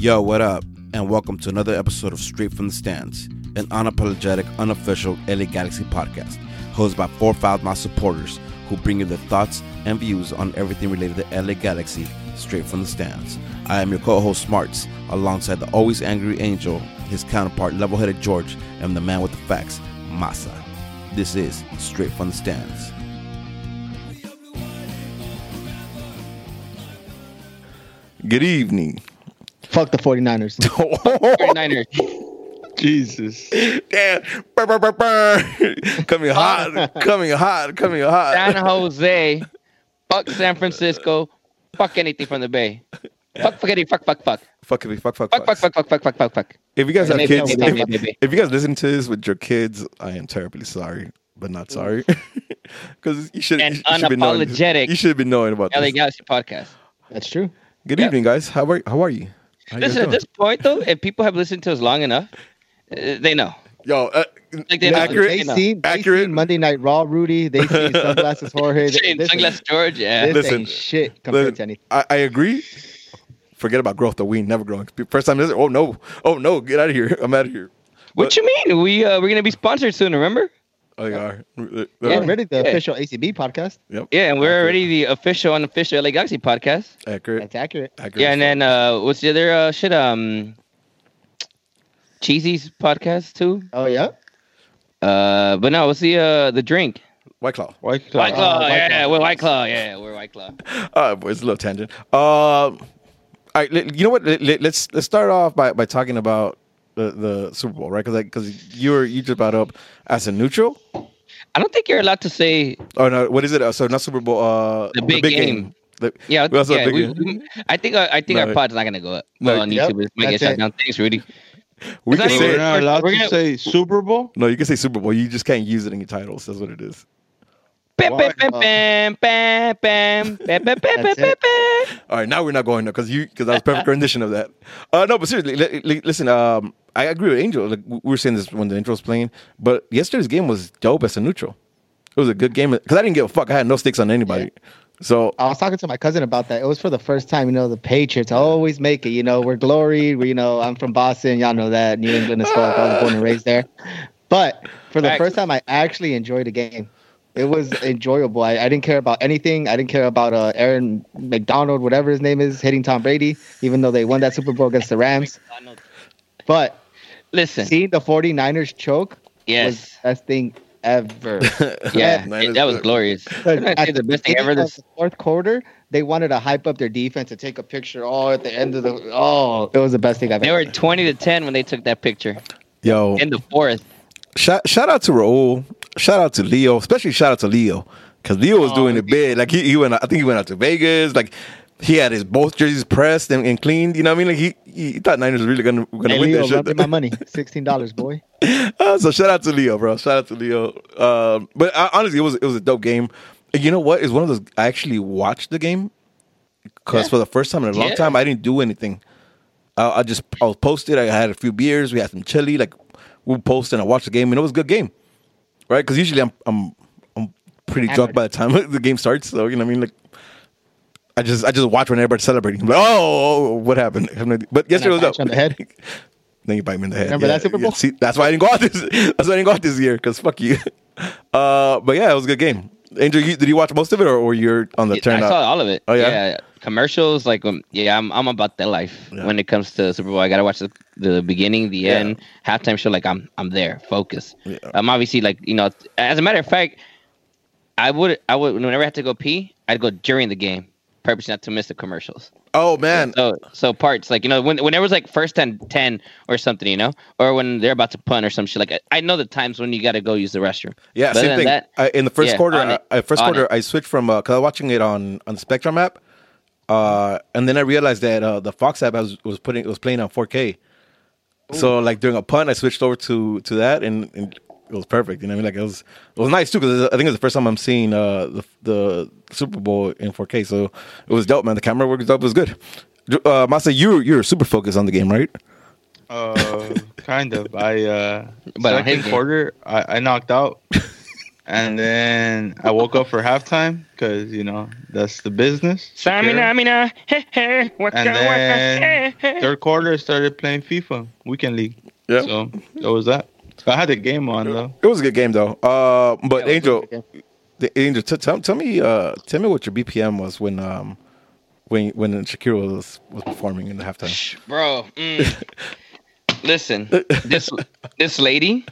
Yo, what up? And welcome to another episode of Straight from the Stands, an unapologetic, unofficial LA Galaxy podcast, hosted by four Foulmouth supporters who bring you their thoughts and views on everything related to LA Galaxy straight from the stands. I am your co-host Smarts, alongside the always angry Angel, his counterpart level-headed George, and the man with the facts, Masa. This is Straight from the Stands. Good evening. Fuck the 49ers. 49ers. Jesus. Damn. Burr, burr, burr, burr. Coming hot. coming hot. Coming hot. San Jose. Fuck San Francisco. Fuck anything from the Bay. Fuck, fuck, anything. fuck, fuck, fuck. Fuck, fuck, fuck, fuck, Fuck, fuck, fuck, fuck, fuck, fuck, fuck, fuck. If you guys have kids, if, maybe, maybe. if you guys listen to this with your kids, I am terribly sorry, but not sorry. Mm. Because you should, An you should be knowing. unapologetic You should be knowing about LA this. Galaxy podcast. That's true. Good Yeah. evening, guys. How are how are you? How you guys Listen, at this point, though, if people have listened to us long enough, uh, they know. Yo, uh, Like they know. accurate. They You know. seen, they Accurate. seen Monday Night Raw, Rudy. They seen Sunglasses Jorge. Shane, This, Sunglass George, yeah. this Listen, ain't shit compared listen, to anything. I, I agree. Forget about growth, though. We ain't never growing. First time, this, oh no, oh no, get out of here. I'm out of here. What you mean? We uh, we're gonna be sponsored soon. Remember? Oh, you are. We're Yeah. already the Yeah. official ACB podcast. Yep. Yeah, and we're already the official, unofficial LA Galaxy podcast. Accurate. That's accurate. accurate. Yeah, and then uh, what's the other uh, shit? Um, Cheesy's podcast too. Oh yeah. Uh, but no, what's the uh the drink? White Claw. White Claw. White Claw, White yeah, Claw. we're White Claw, yeah, we're White Claw. All right, boys, a little tangent. Um, all right, let- you know what? Let, let, let's let's start off by, by talking about the, the Super Bowl, right? Because because you were you just brought up as a neutral. I don't think you're allowed to say, Oh no, what is it? Uh, so not Super Bowl. Uh, The big game. The- yeah. We also have yeah big we, game. I think uh, I think No, our pod's not gonna go up no, well, on yep, YouTube. It might get that's shut it. down. Thanks, Rudy. We can say, we're even- not allowed We're to gonna- say Super Bowl. no. You can say Super Bowl. You just can't use it in your titles. That's what it is. All right, now we're not going there because you because that was perfect rendition of that. Uh, no, but seriously, li- li- listen. Um, I agree with Angel. Like we were saying this when the intro was playing, but yesterday's game was dope as a neutral. It was a good game because I didn't give a fuck. I had no stakes on anybody. So I was talking to my cousin about that. It was for the first time, you know, the Patriots always make it. You know, we're glory. We, you know, I'm from Boston. Y'all know that. New England is well. I was born and raised there. But for the first time, I actually enjoyed a game. It was enjoyable. I, I didn't care about anything. I didn't care about uh, Aaron McDonald, whatever his name is, hitting Tom Brady, even though they won that Super Bowl against the Rams. But Listen, seeing the 49ers choke was yes, the best thing ever. yeah, it- that was glorious. I'd at the best thing ever. This the fourth quarter, they wanted to hype up their defense to take a picture. Oh, at the end of the oh, it was the best thing I've ever. they ever. were twenty to ten when they took that picture yo, in the fourth. shout shout out to Raul. Shout out to Leo, especially shout out to Leo because Leo was Oh, doing it big. Like he, he went. I think he went out to Vegas. Like he had his both jerseys pressed and, and cleaned. You know what I mean? Like he, he thought Niners was really gonna gonna Hey, win Leo, that run me shit. my money, sixteen dollars, boy. Uh, so shout out to Leo, bro. Shout out to Leo. Um, but I, honestly, it was it was a dope game. You know what? It's one of those. I actually watched the game because Yeah. for the first time in a long Yeah. time, I didn't do anything. I, I just I was posted. I had a few beers. We had some chili. Like we posted. and I watched the game, and it was a good game, right? Because usually I'm I'm I'm pretty drunk by the time the game starts. So you know what I mean. Like I just I just watch when everybody's celebrating. I'm like, oh, what happened? I have no idea. But yesterday was I dope. pat you on the head? Then you bite me in the head. Remember that Super Bowl? see, that's why I didn't go out this. That's why I didn't go out this year. Cause fuck you. Uh, but yeah, it was a good game. Angel, you, did you watch most of it, or were you on the turnout? I saw all of it. Oh, yeah, yeah? Commercials like um, yeah, I'm I'm about that life Yeah. when it comes to Super Bowl. I gotta watch the, the beginning, the Yeah. end, halftime show. Like I'm I'm there, focus. Yeah. I'm obviously like you know. As a matter of fact, I would I would whenever I had to go pee, I'd go during the game, purposely not to miss the commercials. Oh man, So so parts like you know when when it was like first and ten or something, you know, or when they're about to punt or some shit. Like I, know the times when you got to go use the restroom. yeah, But same thing. that, I, in the first yeah, quarter, it. I, I- first quarter, it. I switched from because I was watching it on on the Spectrum app, uh, and then I realized that uh, the Fox app was, was putting was playing on 4K. So like during a punt, I switched over to to that, and, and it was perfect. You know what I mean? Like it was it was nice too because I think it's the first time I'm seeing uh, the the Super Bowl in 4K. So it was dope, man. The camera work was dope. It was good. Uh, Masa, you you're super focused on the game, right? Uh, kind of. I uh, But on his second game. quarter, I, I knocked out, And then I woke up for halftime because you know that's the business. Samina, Shakira. mina, hey, hey, waka, And then hey, hey. Third quarter, I started playing FIFA Weekend League. Yeah. So that was that. I had the game on though. It was a good game though. Uh, but Yeah, it was a Angel, the Angel, t- tell, tell me, uh, tell me what your BPM was when um when when Shakira was was performing in the halftime. Shh, bro. mm. Listen, this this lady,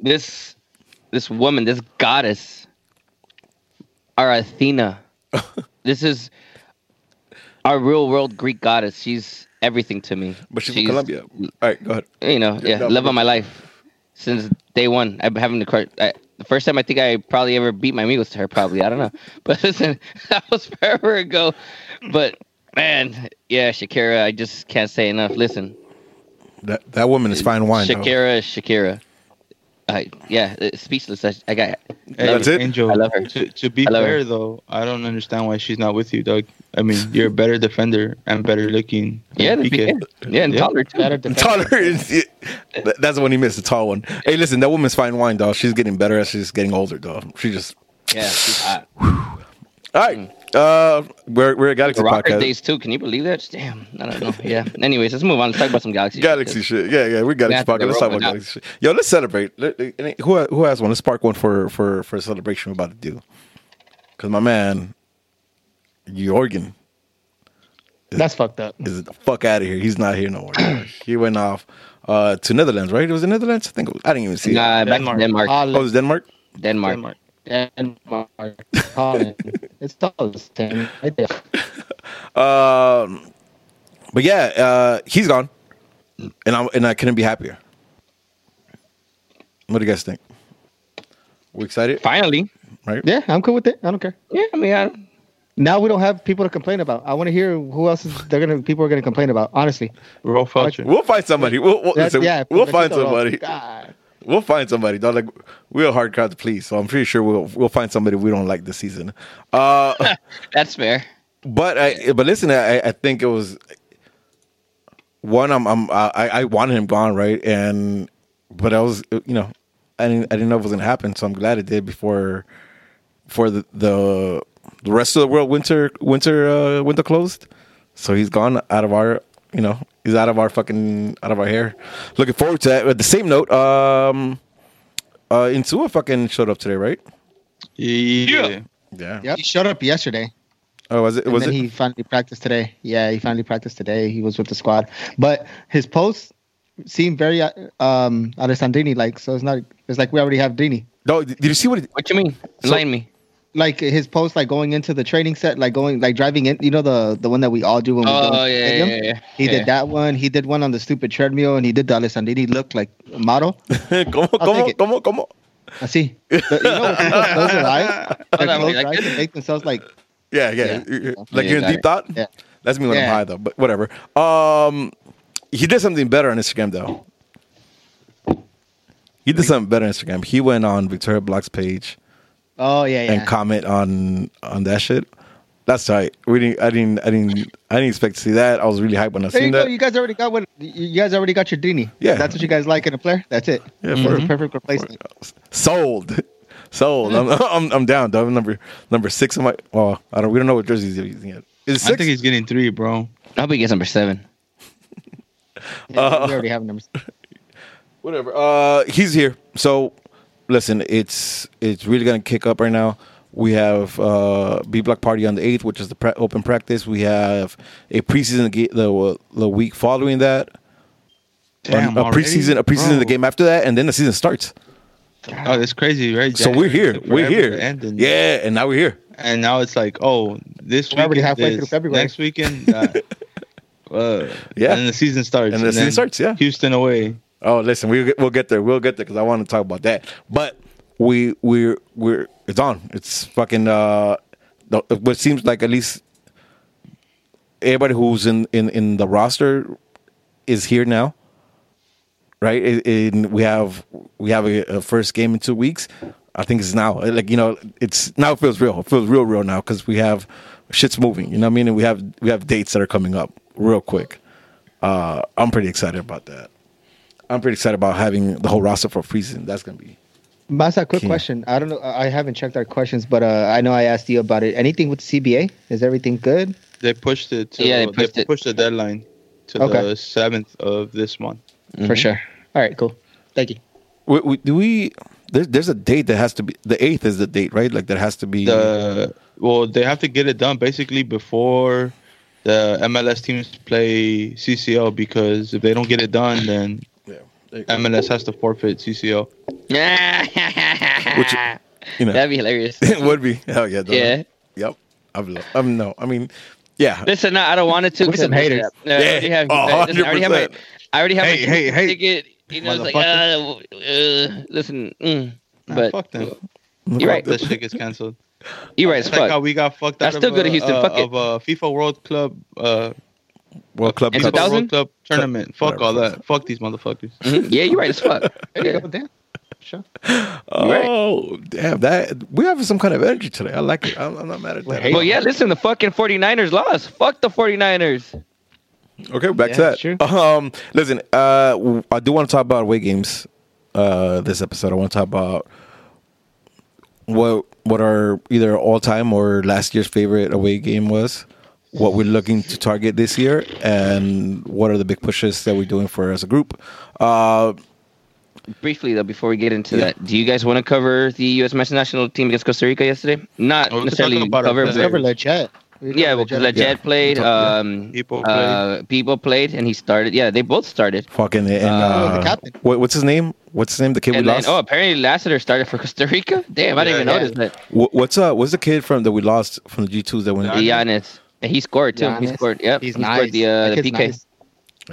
this this woman, this goddess, our Athena. this is our real world Greek goddess. She's everything to me. But she's, She's- from Colombia. All right, go ahead. You know, Yeah, no, love but- of my life since day one. I've been having the card. I, the first time I think I probably ever beat my amigos to her. Probably I don't know, but listen, that was forever ago. But man, yeah, Shakira. I just can't say enough. Listen, That that woman is fine wine. Shakira is Shakira. I yeah, it's speechless. I, I got. Hey, That's it? Angel, I love her. To, to be fair her. though, I don't understand why she's not with you, Doug. I mean, you're a better defender and better looking. Yeah, Piqué. yeah, yeah, and Yeah. taller too. Better The taller is that- that's the one he missed, the tall one. Hey, listen, that woman's fine wine, dog. She's getting better as she's getting older, dog. She just Yeah, she's hot. all right. Mm. Uh, we're we're a Galaxy The Rocker podcast. days too. Can you believe that? Damn, I don't know. Yeah. Anyways, let's move on. Let's talk about some Galaxy. Galaxy shit. Yeah, yeah, we Galaxy to podcast. get Let's talk about rolling. Galaxy shit. Yo, let's celebrate. Let- let- Who who has one? Let's spark one for for for a celebration we're about to do. Because my man, Jorgen, That's fucked up. is the fuck out of here. He's not here no more. he went off uh, to Netherlands, right? It was in Netherlands. I think it was, I didn't even see it. Nah, back Denmark. to Denmark. Oh, it was Denmark. Denmark. Denmark. Denmark, Holland. it's all the same. Right there. Um, but yeah, uh, he's gone, and I and I couldn't be happier. What do you guys think? We excited, Finally. right? Yeah, I'm cool with it. I don't care. Yeah, I mean, I, Now we don't have people to complain about. I want to hear who else is they're gonna people are gonna complain about. Honestly, Rolf Feltscher. We'll find somebody. We'll, we'll, listen, yeah, we'll find somebody. God. We'll find somebody. Dog. Like we're a hard crowd to please, so I'm pretty sure we'll we'll find somebody we don't like this season. Uh, that's fair. but I but listen, I I think it was one. I'm I'm I I wanted him gone, right? And but I was you know I didn't I didn't know it was gonna happen, so I'm glad it did before for the the, the rest of the world winter winter uh, winter closed. So he's gone out of our you know he's out of our fucking out of our hair. Looking forward to that. But the same note, um, uh, Insua fucking showed up today, right? Yeah. Yeah. Yep. He showed up yesterday. Oh, was it? And Was then it? he finally practiced today. Yeah, he finally practiced today. He was with the squad, but his posts seem very uh, um Alessandrini like. So it's not. It's like we already have Dini. no, did you see what? He, What you mean? Enlighten me. Like his post, like going into the training set, like going, like driving in. You know the the one that we all do when we go. Oh into the yeah, yeah, stadium? yeah, yeah. He yeah. did that one. He did one on the stupid treadmill, and he did the Alessandrini look like a model. ¿Cómo, I'll cómo, take it. cómo, cómo? I see. The- you know, when people close their eyes, they that close way, their like eyes this? and make themselves like. Yeah, yeah. Yeah. Like Yeah, you're in deep it. thought. Yeah. That's me when I'm high though. But whatever. Um, he did something better on Instagram though. He did something better on Instagram. He went on Victoria Block's page Oh yeah, yeah. and comment on on that shit. That's tight. We didn't. I didn't. I didn't. I didn't expect to see that. I was really hyped when I There you seen go. that. You guys already got what you guys already got your Dini. Yeah. that's what you guys like in a player. That's it. Yeah, That's for- a perfect replacement. Sold. Sold. I'm, I'm, I'm down. Dog. Number number six of my. Oh, I don't. We don't know what jerseys he's using yet. Is it I six? think he's getting three, bro. I hope he gets number seven. Yeah, Uh, we already have numbers. whatever. Uh, he's here. So, listen, it's it's really gonna kick up right now. We have uh, B Block Party on the eighth, which is the pre- open practice. We have a preseason ga- the the week following that. Damn, a already? preseason a preseason Bro. the game after that, and then the season starts. Oh, that's crazy, right? So we're here. We're here. to end, and- Yeah, and now we're here. And now it's like, oh, this We're already weekend halfway this, through February. Next weekend, that. uh, Yeah. And the season starts. And the season starts, yeah. Houston away. Oh, listen, we we'll get there. We'll get there because I want to talk about that. But we we're we're it's on. It's fucking uh, what seems like at least everybody who's in in in the roster is here now, right? It- we have we have a, a first game in two weeks. I think it's now like you know it's now it feels real. It feels real, real now because we have shit's moving. You know what I mean? And we have we have dates that are coming up real quick. Uh, I'm pretty excited about that. I'm pretty excited about having the whole roster for preseason. That's gonna be Masa, quick Keen. question. I don't know. I haven't checked our questions, but uh, I know I asked you about it. Anything with CBA? Is everything good? They pushed it. To, Yeah, they they pushed pushed, it. the deadline to Okay. the seventh of this month. For sure. All right, cool. Thank you. We, we, do we? There's there's a date that has to be the eighth is the date, right? Like that has to be. The well, they have to get it done basically before the MLS teams play CCL because if they don't get it done, then yeah. MLS has to forfeit CCO. Which you know That'd be hilarious. it would be hell yeah. don't Yeah. it? Yep. I'm, lo- um no. I mean, yeah. Listen, no, I don't want it to. We're some 'cause- haters. No, I already have, Yeah, listen, I already have my. I already have Hey, my hey, hey, ticket. You know, it's like, uh, uh, listen, mm, Nah, but fuck them. you're right. This shit gets canceled. You're right as It's like how we got fucked That's out still of, good at uh, Houston, uh, fuck it. of uh, FIFA World Club uh, World Club Cup. World Club tournament. Fuck all that. Fuck these motherfuckers. Mhm. Yeah, you're right as fuck. There Yeah. go. Damn. Sure. Oh damn! That we have some kind of energy today. I like it. I'm, I'm not mad at that. hating. Well, yeah, listen, the fucking 49ers lost. Fuck the 49ers. Okay, back Yeah, to that. sure. Um, listen, uh, w- I do want to talk about away games. Uh, this episode, I want to talk about what what our either all time or last year's favorite away game was. What we're looking to target this year, and what are the big pushes that we're doing for as a group. Uh, Briefly, though, before we get into Yeah. that, do you guys want to cover the U.S. men's national team against Costa Rica yesterday? Not Oh, we can necessarily talk about it, cover, but- but Cover legit. We yeah, cover because. Lletget Yeah. played. Um, People uh, people played, and he started. Yeah, they both started. fucking and Uh, uh, the captain. what, what's his name? What's his name? The kid we then, lost. oh, apparently Lassiter started for Costa Rica. Damn, I didn't even yeah. notice Wh- what's uh? What's the kid from that we lost from the G twos that went? that. Giannis. And he scored too. He scored. Yep, He's he nice. scored the uh, the PK. nice.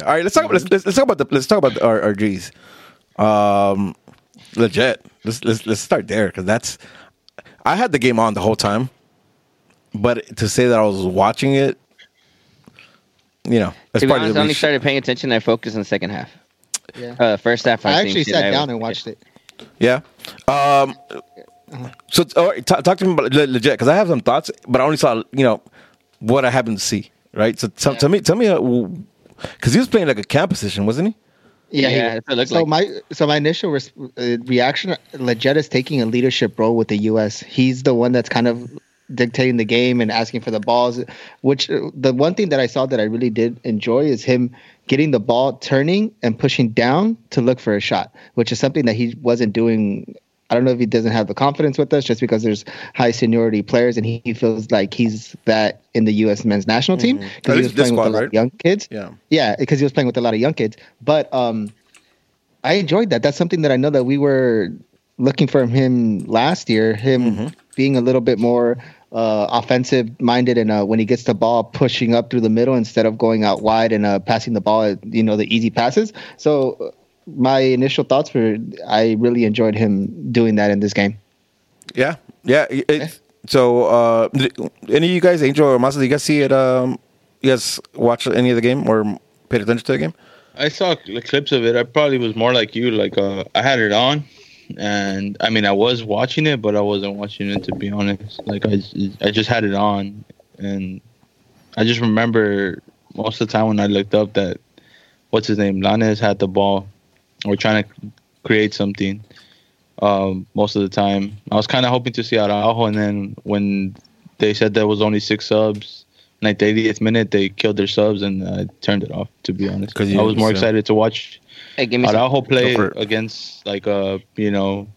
All right, let's talk. About, let's, let's let's talk about the let's talk about our, our G's. Um, Lletget. Let's let's let's start there because that's. I had the game on the whole time, but to say that I was watching it, you know, that's To be part honest, of I only reach. started paying attention. I focused in the second half. Yeah. Uh, first half, I, I actually shit, sat I- down and watched it. Yeah. Um. So all right, talk, talk to me about Lletget because I have some thoughts, but I only saw you know what I happened to see. Right. So tell, tell me, tell me, because he was playing like a camp position, wasn't he? Yeah, Yeah, he- it so like. my so my initial res- uh, reaction, Lletget is taking a leadership role with the U.S. He's the one that's kind of dictating the game and asking for the balls. Which uh, the one thing that I saw that I really did enjoy is him getting the ball, turning and pushing down to look for a shot, which is something that he wasn't doing. I don't know if he doesn't have the confidence with us just because there's high seniority players and he, he feels like he's that in the U.S. men's national team because he was playing with a lot right? of young kids. Yeah. Yeah, because he was playing with a lot of young kids. But um, I enjoyed that. That's something that I know that we were looking for him last year. Him being a little bit more uh, offensive minded, and uh, when he gets the ball, pushing up through the middle instead of going out wide and uh, passing the ball. You know, the easy passes. So my initial thoughts were, I really enjoyed him doing that in this game. Yeah, yeah. it- It's, so, uh, any of you guys, Angel or Masa, did you guys see it? Um, you guys watch any of the game or paid attention to the game? I saw cl- clips of it. I probably was more like you. Like uh, I had it on, and I mean I was watching it, but I wasn't watching it to be honest. Like I, I just had it on, and I just remember most of the time when I looked up that what's his name, Lanes had the ball, or trying to create something. Um, most of the time, I was kind of hoping to see Araujo, and then when they said there was only six subs, like the 80th minute, they killed their subs, and I turned it off. To be honest, 'Cause you- I was more so- excited to watch Hey, give me some. Araujo play Go for it. against like uh you know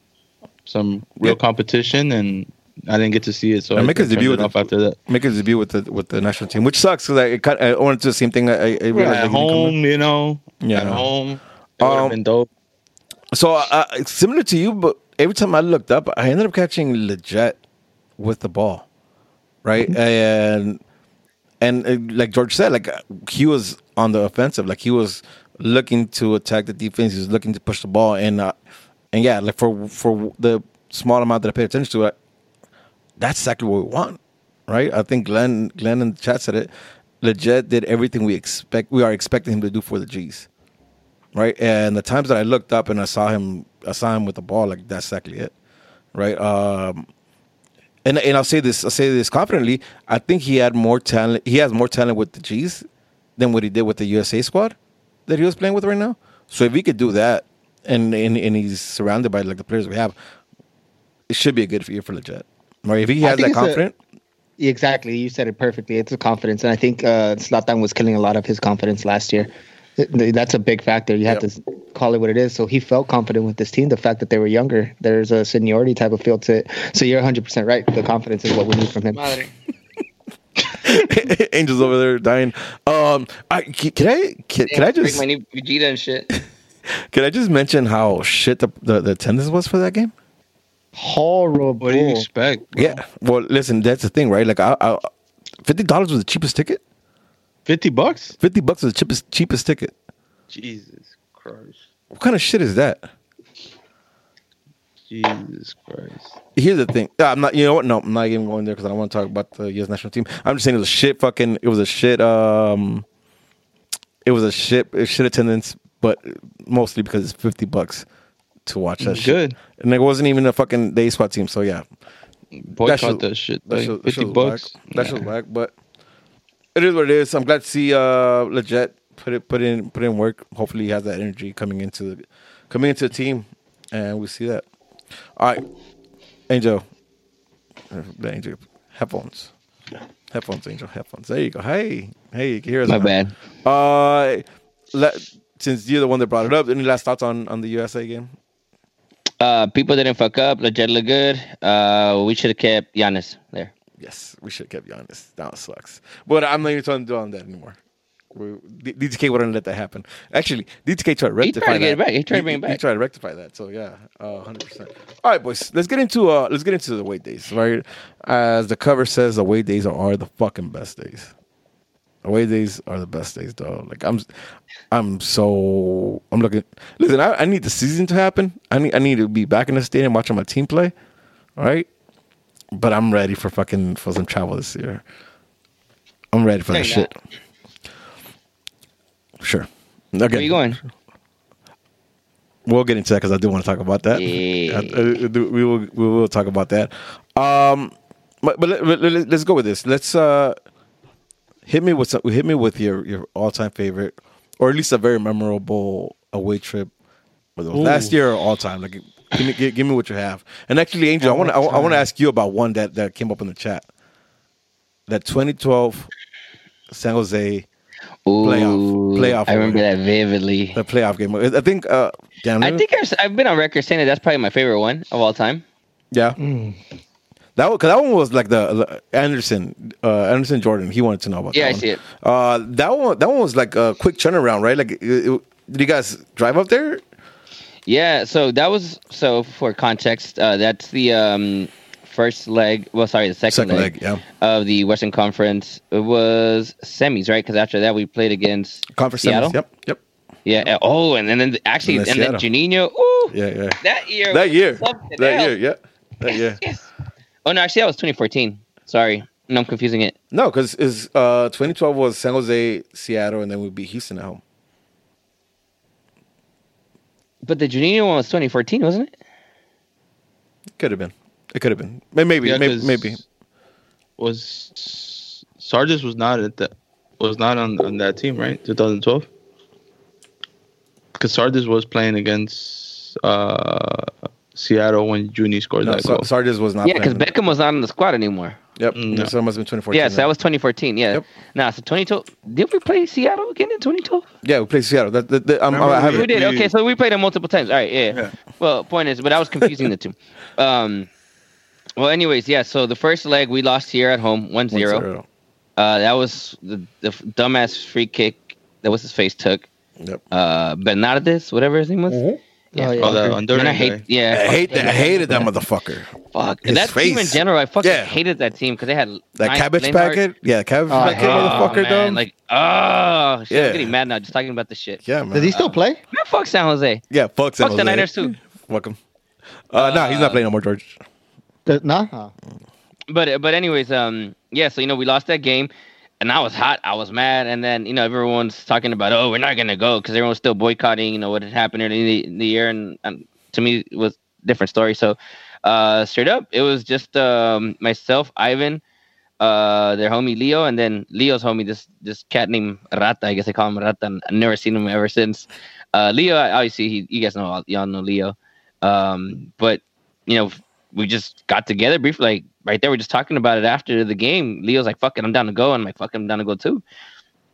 some real Yeah. competition, and I didn't get to see it, so And I make his debut with off the- after that. Make his debut with the with the national team, which sucks because I, it I wanted to do the same thing. I, I realized At like, he didn't come home, you know, Yeah. at home, would Um, been dope. So uh, it's similar to you, but every time I looked up, I ended up catching Lletget with the ball, right? And and uh, like George said, like uh, he was on the offensive, like he was looking to attack the defense. He was looking to push the ball, and uh, and yeah, like for for the small amount that I paid attention to it, that's exactly what we want, right? I think Glenn Glenn in the chat said it. Lletget did everything we expect. We are expecting him to do for the G's right? And the times that I looked up and I saw him, I saw him with the ball, like that's exactly it, right? Um, and and I'll say this, I'll say this confidently. I think he had more talent. He has more talent with the G's than what he did with the USA squad that he was playing with right now. So if he could do that, and and, and he's surrounded by like the players we have, it should be a good year for Lletget. Right? If he has that confidence, Exactly, you said it perfectly. It's a confidence, and I think uh, Zlatan was killing a lot of his confidence last year. Th- That's a big factor. You have Yep. to call it what it is. So he felt confident with this team. The fact that they were younger, there's a seniority type of feel to it. So you're 100 percent right. The confidence is what we need from him. Angels over there dying. Um, I can, can I can, can I just my new Vegeta and shit? can I just mention how shit the, the the attendance was for that game? Horrible. What do you expect? bro? Yeah. Well, listen, that's the thing, right? Like, I, I, fifty dollars was the cheapest ticket. Fifty bucks? Fifty bucks is the cheapest cheapest ticket. Jesus Christ! What kind of shit is that? Jesus Christ! Here's the thing. I'm not. You know what? No, I'm not even going there because I don't want to talk about the U.S. national team. I'm just saying it was a shit. Fucking. It was a shit. Um. It was a shit. Shit attendance, but mostly because it's fifty bucks to watch that shit. Good. And it wasn't even a fucking day squad team. So yeah, Boycott shit- that shit. that shit- that shit was bucks. Whack. That shit was whack, but it is what it is. I'm glad to see uh Lletget put it put in put in work. Hopefully he has that energy coming into the coming into the team, and we see that. All right, Angel, Uh, the Angel headphones, headphones, Angel headphones. There you go. Hey, hey, you can hear us. My now. bad. Uh, let, since you're the one that brought it up, any last thoughts on on the USA game? Uh, people didn't fuck up. Lletget look good. Uh, we should have kept Giannis there. Yes, we should have kept Giannis. That sucks. But I'm not even trying to do on that anymore. We, DTK wouldn't let that happen. Actually, DTK tried to He rectify tried to get that. it back. He tried to bring it He tried to rectify that. So yeah, hundred percent. All right, boys. Let's get into uh, let's get into the wait days. Right, as the cover says, the wait days are the fucking best days. Away days are the best days, though. Like I'm, I'm so I'm looking. Listen, I, I need the season to happen. I need I need to be back in the stadium watching my team play. All right, but I'm ready for fucking for some travel this year. I'm ready for No, that shit. Sure. Okay. Where you going? We'll get into that because I do want to talk about that. Yeah. Uh, do- we will. We will talk about that. Um, but but let, let, let's go with this. Let's uh, hit me with some, hit me with your your all time favorite, or at least a very memorable away trip, whether it was last year or all time. Like, give me give, give me what you have. And actually, Angel, I want to I, All want to ask you about one that that came up in the chat. That 2012 San Jose Ooh, Playoff- playoff I remember away. that vividly. the playoff game. I think. Uh, damn, I think I've, I've been on record saying that that's probably my favorite one of all time. Yeah. Mm. That one, cause that one was like the Anderson, uh, Anderson Jordan. He wanted to know about. Yeah, that I one. see it. Uh, that one, that one was like a quick turnaround, right? Like, it, it- did you guys drive up there? Yeah, so that was so for context, uh, that's the um, first leg. Well, sorry, the second, Second leg, leg, yeah. of the Western Conference. It was semis, right? Because after that, we played against Conference Seattle. semis. Yep, yep. Yeah. uh, Oh, and then, then actually, And and then Seattle. Ooh, Yeah, yeah. that year. That year, that else. year, yeah, that year. Yes. Oh no, actually, that was 2014. Sorry, no, I'm confusing it. No, because is uh 2012 was San Jose, Seattle, and then we beat Houston at home. But the Juninho one was 2014, wasn't it? Could have been. It could have been. Maybe, Yeah, maybe, 'cause maybe. Was Sargis was not at that was not on, on that team, right? 2012. Because Sardis was playing against uh, Seattle when Junie scored No, that Sar- goal. Sargis was not. yeah, because. Beckham was not on the squad anymore. Yep. Mm, no. So it must have been 2014. Yeah, so that was 2014. Yeah. Yep. Nah, so 2012. Did we play Seattle again in 2012? Yeah, we played Seattle. That, that, that, I'm, I have we- We it. did. Okay, so we played them multiple times. All right, yeah. Yeah. Well, point is, but I was confusing the two. Um, well, anyways, yeah. So the first leg we lost here at home, 1-0. 1-0. Uh, that was the, the dumbass free kick that was his face took. Yep. Uh, Bernárdez, whatever his name was. Oh, yeah. Oh, the And I hate, yeah, I hate that. I hated that motherfucker. fuck his that team in general. I fucking Yeah. hated that team because they had That Lin- cabbage Lenhart- packet. Yeah, the cabbage Oh, packet, oh, motherfucker, man, though. Like, oh, shit, Yeah. I'm getting mad now just talking about this shit. yeah, man. Does he still play? Man, fuck San Jose. Yeah, fuck San Fuck the Niners too. Fuck him. Uh, no, he's not playing no more, George. Does, nah. Huh. But but anyways, um, yeah. So you know we lost that game, and I was hot. I was mad, and then you know everyone's talking about oh we're not gonna go because everyone's still boycotting. You know what had happened in the, in the year, and, and to me it was different story. So, uh, straight up, it was just um myself, Ivan, uh, their homie Leo, and then Leo's homie this this cat named Rata. I guess they call him Rata. and I've never seen him ever since. Uh, Leo, obviously, he, you guys know y'all know Leo. Um, but you know we just got together briefly, like right there. We're just talking about it after the game. Leo's like, "Fuck it, I'm down to go," and I'm like, "Fuck it, I'm down to go too."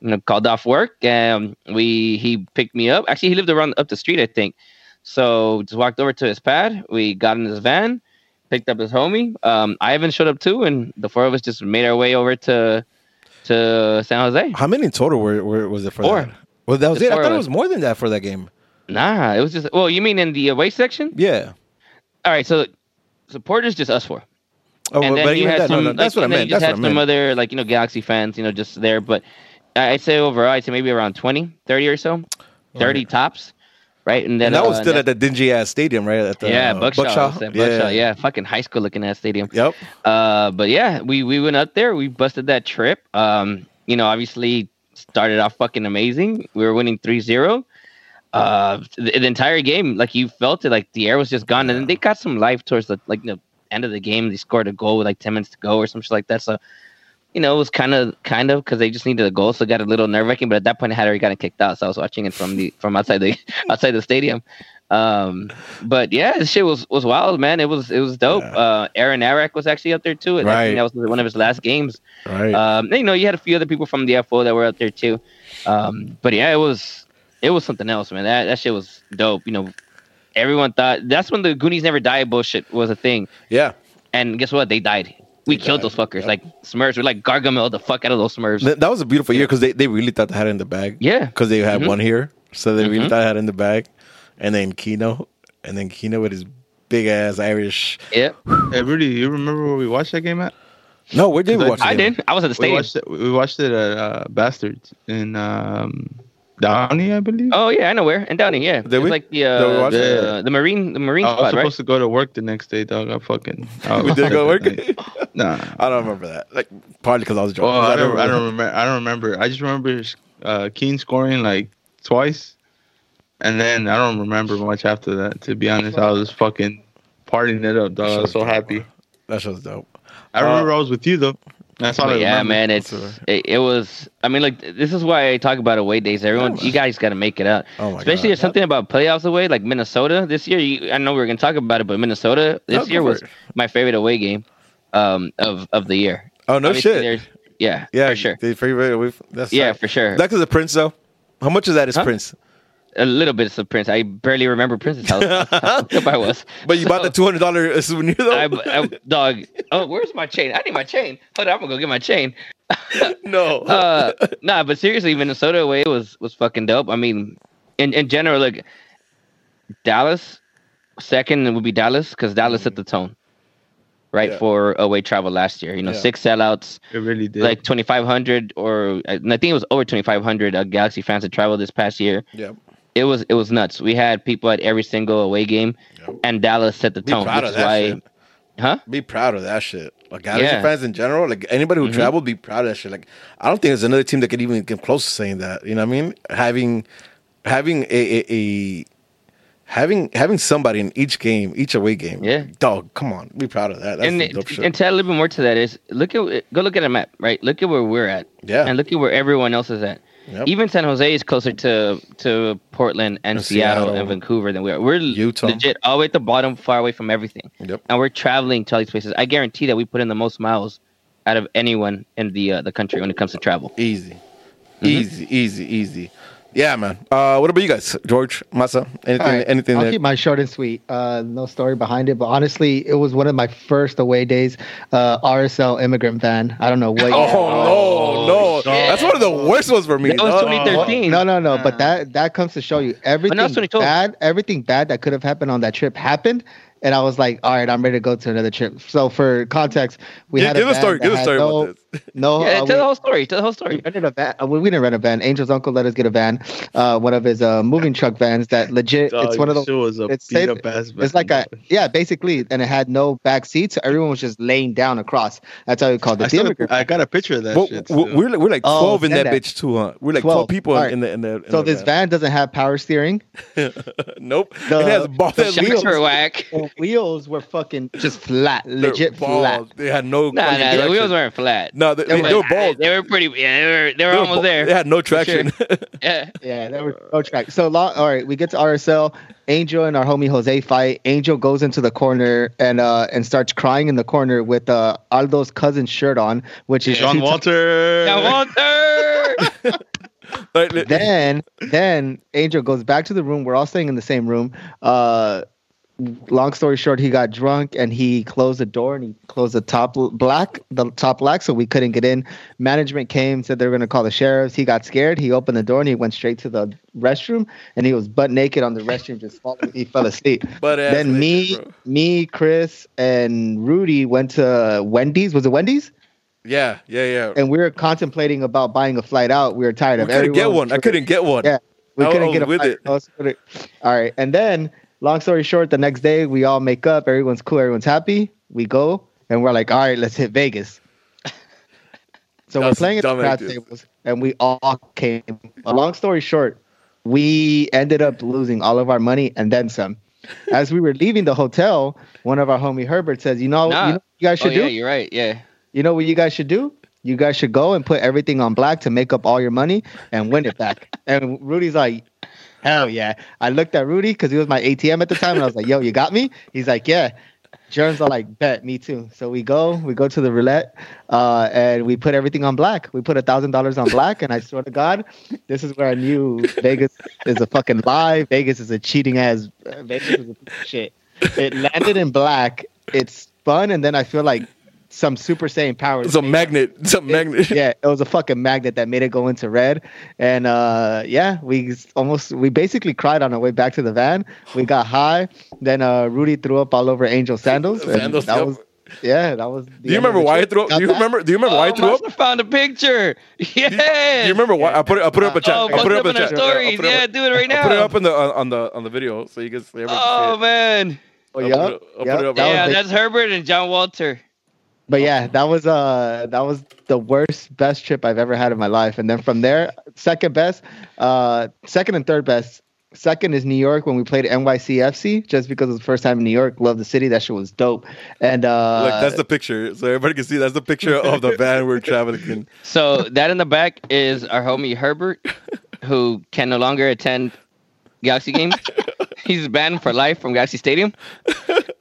You know, called off work, and we he picked me up. Actually, he lived around up the street, I think. So just walked over to his pad. We got in his van, picked up his homie. Um, Ivan showed up too, and the four of us just made our way over to to San Jose. How many in total were, were was it for Four. that? Well, that was Just it. I thought it was more than that for that game. Nah, it was just well, you mean in the away section? Yeah. All right, so supporters just us four. Oh, and but then you had that, no, some, no, that's like, what I meant. you just That's had some other like you know Galaxy fans, you know, just there. But I- I'd say overall, I'd say maybe around 20, 30 or so, thirty tops, right? And then And that was uh, still that- at the dingy ass stadium, right? At the, yeah, uh, Buckshot, Buckshot. Buckshot, Buckshot, yeah, fucking high school looking ass stadium. Yep. Uh, but yeah, we we went up there. We busted that trip. Um, you know, obviously started off fucking amazing. We were winning 3-0. Uh, the, the entire game, like you felt it, like the air was just gone. And then they got some life towards the like the end of the game. They scored a goal with like 10 minutes to go or some shit like that. So, you know, it was kind of kind of because they just needed a goal, so it got a little nerve wracking. But at that point, I had already gotten kicked out, so I was watching it from the from outside the outside the stadium. Um, but yeah, this shit was was wild, man. It was it was dope. Yeah. Uh, Aaron Arak was actually up there too. And I think that was one of his last games. Right. Um, you know, you had a few other people from the FO that were out there too. Um, but yeah, it was it was something else, man. That that shit was dope. You know, everyone thought that's when the Goonies never die bullshit was a thing. yeah. And guess what? They died. We They killed died, those fuckers. yep. Like Smurfs. We're like Gargamel the fuck out of those Smurfs. Th- That was a beautiful year because they, they really thought they had it in the bag. Yeah. Because they had Mhm. one here. So they really Mhm. thought they had it in the bag. And then Keano. And then Keano with his big ass Irish. yeah, Hey, Rudy, you remember where we watched that game at? No, where did we I- watch the I game? did. I was at the We watched it. We watched it at uh, Bastards in um, Downey, I believe. Oh yeah, I know where. And Downey, yeah. Did It we? like the uh, watch the, it? the marine the marine I was spot, supposed right? to go to work the next day, dog. I fucking. I We did go work? Nah. I don't remember that. Like, partly because I was drunk. Well, 'Cause I don't. I remember- don't remember. I don't remember. I just remember uh, Keane scoring like twice, and then I don't remember much after that. To be honest, I was fucking partying it up, dog. I was so happy. That show's dope. I remember I was with you though. That's all yeah, man, it's it, it was. I mean, like this is why I talk about away days. Everyone, Yeah, you guys got to make it out. Oh my Especially God. there's something about playoffs away, like Minnesota this year. You, I know we are gonna talk about it, but Minnesota this go year was it. my favorite away game um, of of the year. Oh, no Obviously, shit. Yeah, Yeah, for sure. They favorite away from, that's Yeah, tight. for sure. That's because of Prince, though. How much is that? Is Huh? Prince? A little bit of Prince. I barely remember Prince's house. How I was. But you bought the two hundred dollar souvenir though. I, I, dog. Oh, where's my chain? I need my chain. Hold on, I'm gonna go get my chain. no. uh, nah, but seriously, Minnesota away was was fucking dope. I mean, in in general, like Dallas second would be Dallas because Dallas set the tone, right, Yeah. for away travel last year. You know, Yeah. six sellouts, It really did. like twenty five hundred, or I think it was over twenty five hundred uh, Galaxy fans that traveled this past year. yeah. It was it was nuts. We had people at every single away game, Yep. and Dallas set the Be tone, proud of that why, shit. huh? Be proud of that shit. Like Galaxy Yeah. fans in general, like anybody who Mhm. traveled, be proud of that shit. Like I don't think there's another team that could even come close to saying that. You know what I mean? Having having a, a, a having having somebody in each game, each away game. Yeah. Dog, come on. Be proud of that. That's and dope shit. and to add a little bit more to that is look at go look at a map, right? Look at where we're at, yeah. and look at where everyone else is at. Yep. Even San Jose is closer to to Portland and And Seattle, Seattle. and Vancouver than we are. We're Utah. legit all the way at the bottom, far away from everything, Yep. and we're traveling to all these places. I guarantee that we put in the most miles out of anyone in the uh, the country when it comes to travel. Easy. Mm-hmm. Easy, easy, easy. Yeah, man. Uh, what about you guys? George, Masa? Anything All right, anything I'll that keep my short and sweet. Uh, no story behind it, but honestly, it was one of my first away days. Uh, RSL immigrant van. I don't know what. Oh, year. no, no. shit. That's one of the worst ones for me. That was 2013. No, no, no. But that that comes to show you everything bad, everything bad that could have happened on that trip happened. And I was like, all right, I'm ready to go to another trip. So for context, we Give- had a give a van story. that Give a story no, about this. No, yeah, uh, tell we- the whole story. Tell the whole we story. rented a van. uh, we we didn't rent a van. Angel's uncle let us get a van, uh, one of his uh, moving truck vans that legit. Dog, it's one of those. Shit was a it's beat up ass. It's like a yeah, basically, and it had no back seats. So everyone was just laying down across. That's how we called I. The still, immigrant I got a picture of that Well, shit. w- still. we're like, we're like Oh, twelve in that, that. bitch too, huh? We're like twelve, 12. people Alright. in the in the. In so the this van doesn't have power steering. nope. The- it has ball the wheels- were whack. The the wheels were fucking just flat, legit flat. They had no. Nah, nah, the wheels weren't flat. No, they, they, they were bald. They were pretty. Yeah, they were. They were They were almost bald. there. They had no For sure. traction. Yeah. Yeah, there was no track. So long. All right, we get to RSL. Angel and our homie Jose fight. Angel goes into the corner and uh and starts crying in the corner with uh Aldo's cousin's shirt on, which is John Walter. John Walter. Like, then then Angel goes back to the room. We're all staying in the same room. Uh long story short, he got drunk and he closed the door and he closed the top black, the top black, so we couldn't get in. Management came, said they were gonna call the sheriffs. He got scared. He opened the door and he went straight to the restroom and he was butt naked on the restroom, just falling. He fell asleep. Ass then me, bro. me, Chris, and Rudy went to Wendy's. Was it Wendy's? Yeah, yeah, yeah. And we were contemplating about buying a flight out. We were tired We of couldn't get one. I couldn't get one. Yeah, we I couldn't get a with flight. it. I was with it. All right, and then long story short, the next day we all make up. Everyone's cool. Everyone's happy. We go and we're like, all right, let's hit Vegas. So we're playing at the dumb crap idea. tables, and we all came. A long story short, we ended up losing all of our money and then some. As we were leaving the hotel, one of our homie Herbert says, "You know, Nah. you know what you guys Oh should yeah, do? you're right. Yeah. You know what you guys should do? You guys should go and put everything on black to make up all your money and win it back. and Rudy's like, hell yeah. I looked at Rudy because he was my ATM at the time, and I was like, yo, you got me? He's like, yeah. Germs are like, bet, me too. So we go, we go to the roulette, uh, and we put everything on black. We put a thousand dollars on black, and I swear to God, this is where I knew Vegas is a fucking lie. Vegas is a cheating ass. Vegas is a shit. It landed in black. It's fun, and then I feel like some Super Saiyan powers. It's a magnet. It's a magnet. yeah, it was a fucking magnet that made it go into red. And uh yeah, we almost we basically cried on our way back to the van. We got high. Then uh Rudy threw up all over Angel's sandals. and Sandals, that yep. was yeah, that was Do you remember why I threw up? Do you remember? Do you remember why I oh, threw up? Master found a picture. Yeah. Do you remember why I put it? I put it up in chat. Oh, I post put it it up up in in our chat. I'll stories. put it Yeah, up- do it right now. I'll put it up in the on, on the on the video so you can see Oh it. man. Oh, I'll yeah, put it- I'll yeah, put it up. that Yeah, big. that's Herbert and John Walter. But yeah, that was uh that was the worst best trip I've ever had in my life. And then from there, second best, uh second and third best. Second is New York when we played NYCFC, just because it was the first time in New York. Love the city. That shit was dope. And uh Look, that's the picture, so everybody can see. That's the picture of the van we're traveling in. So that in the back is our homie Herbert, who can no longer attend Galaxy games. He's banned for life from Galaxy Stadium.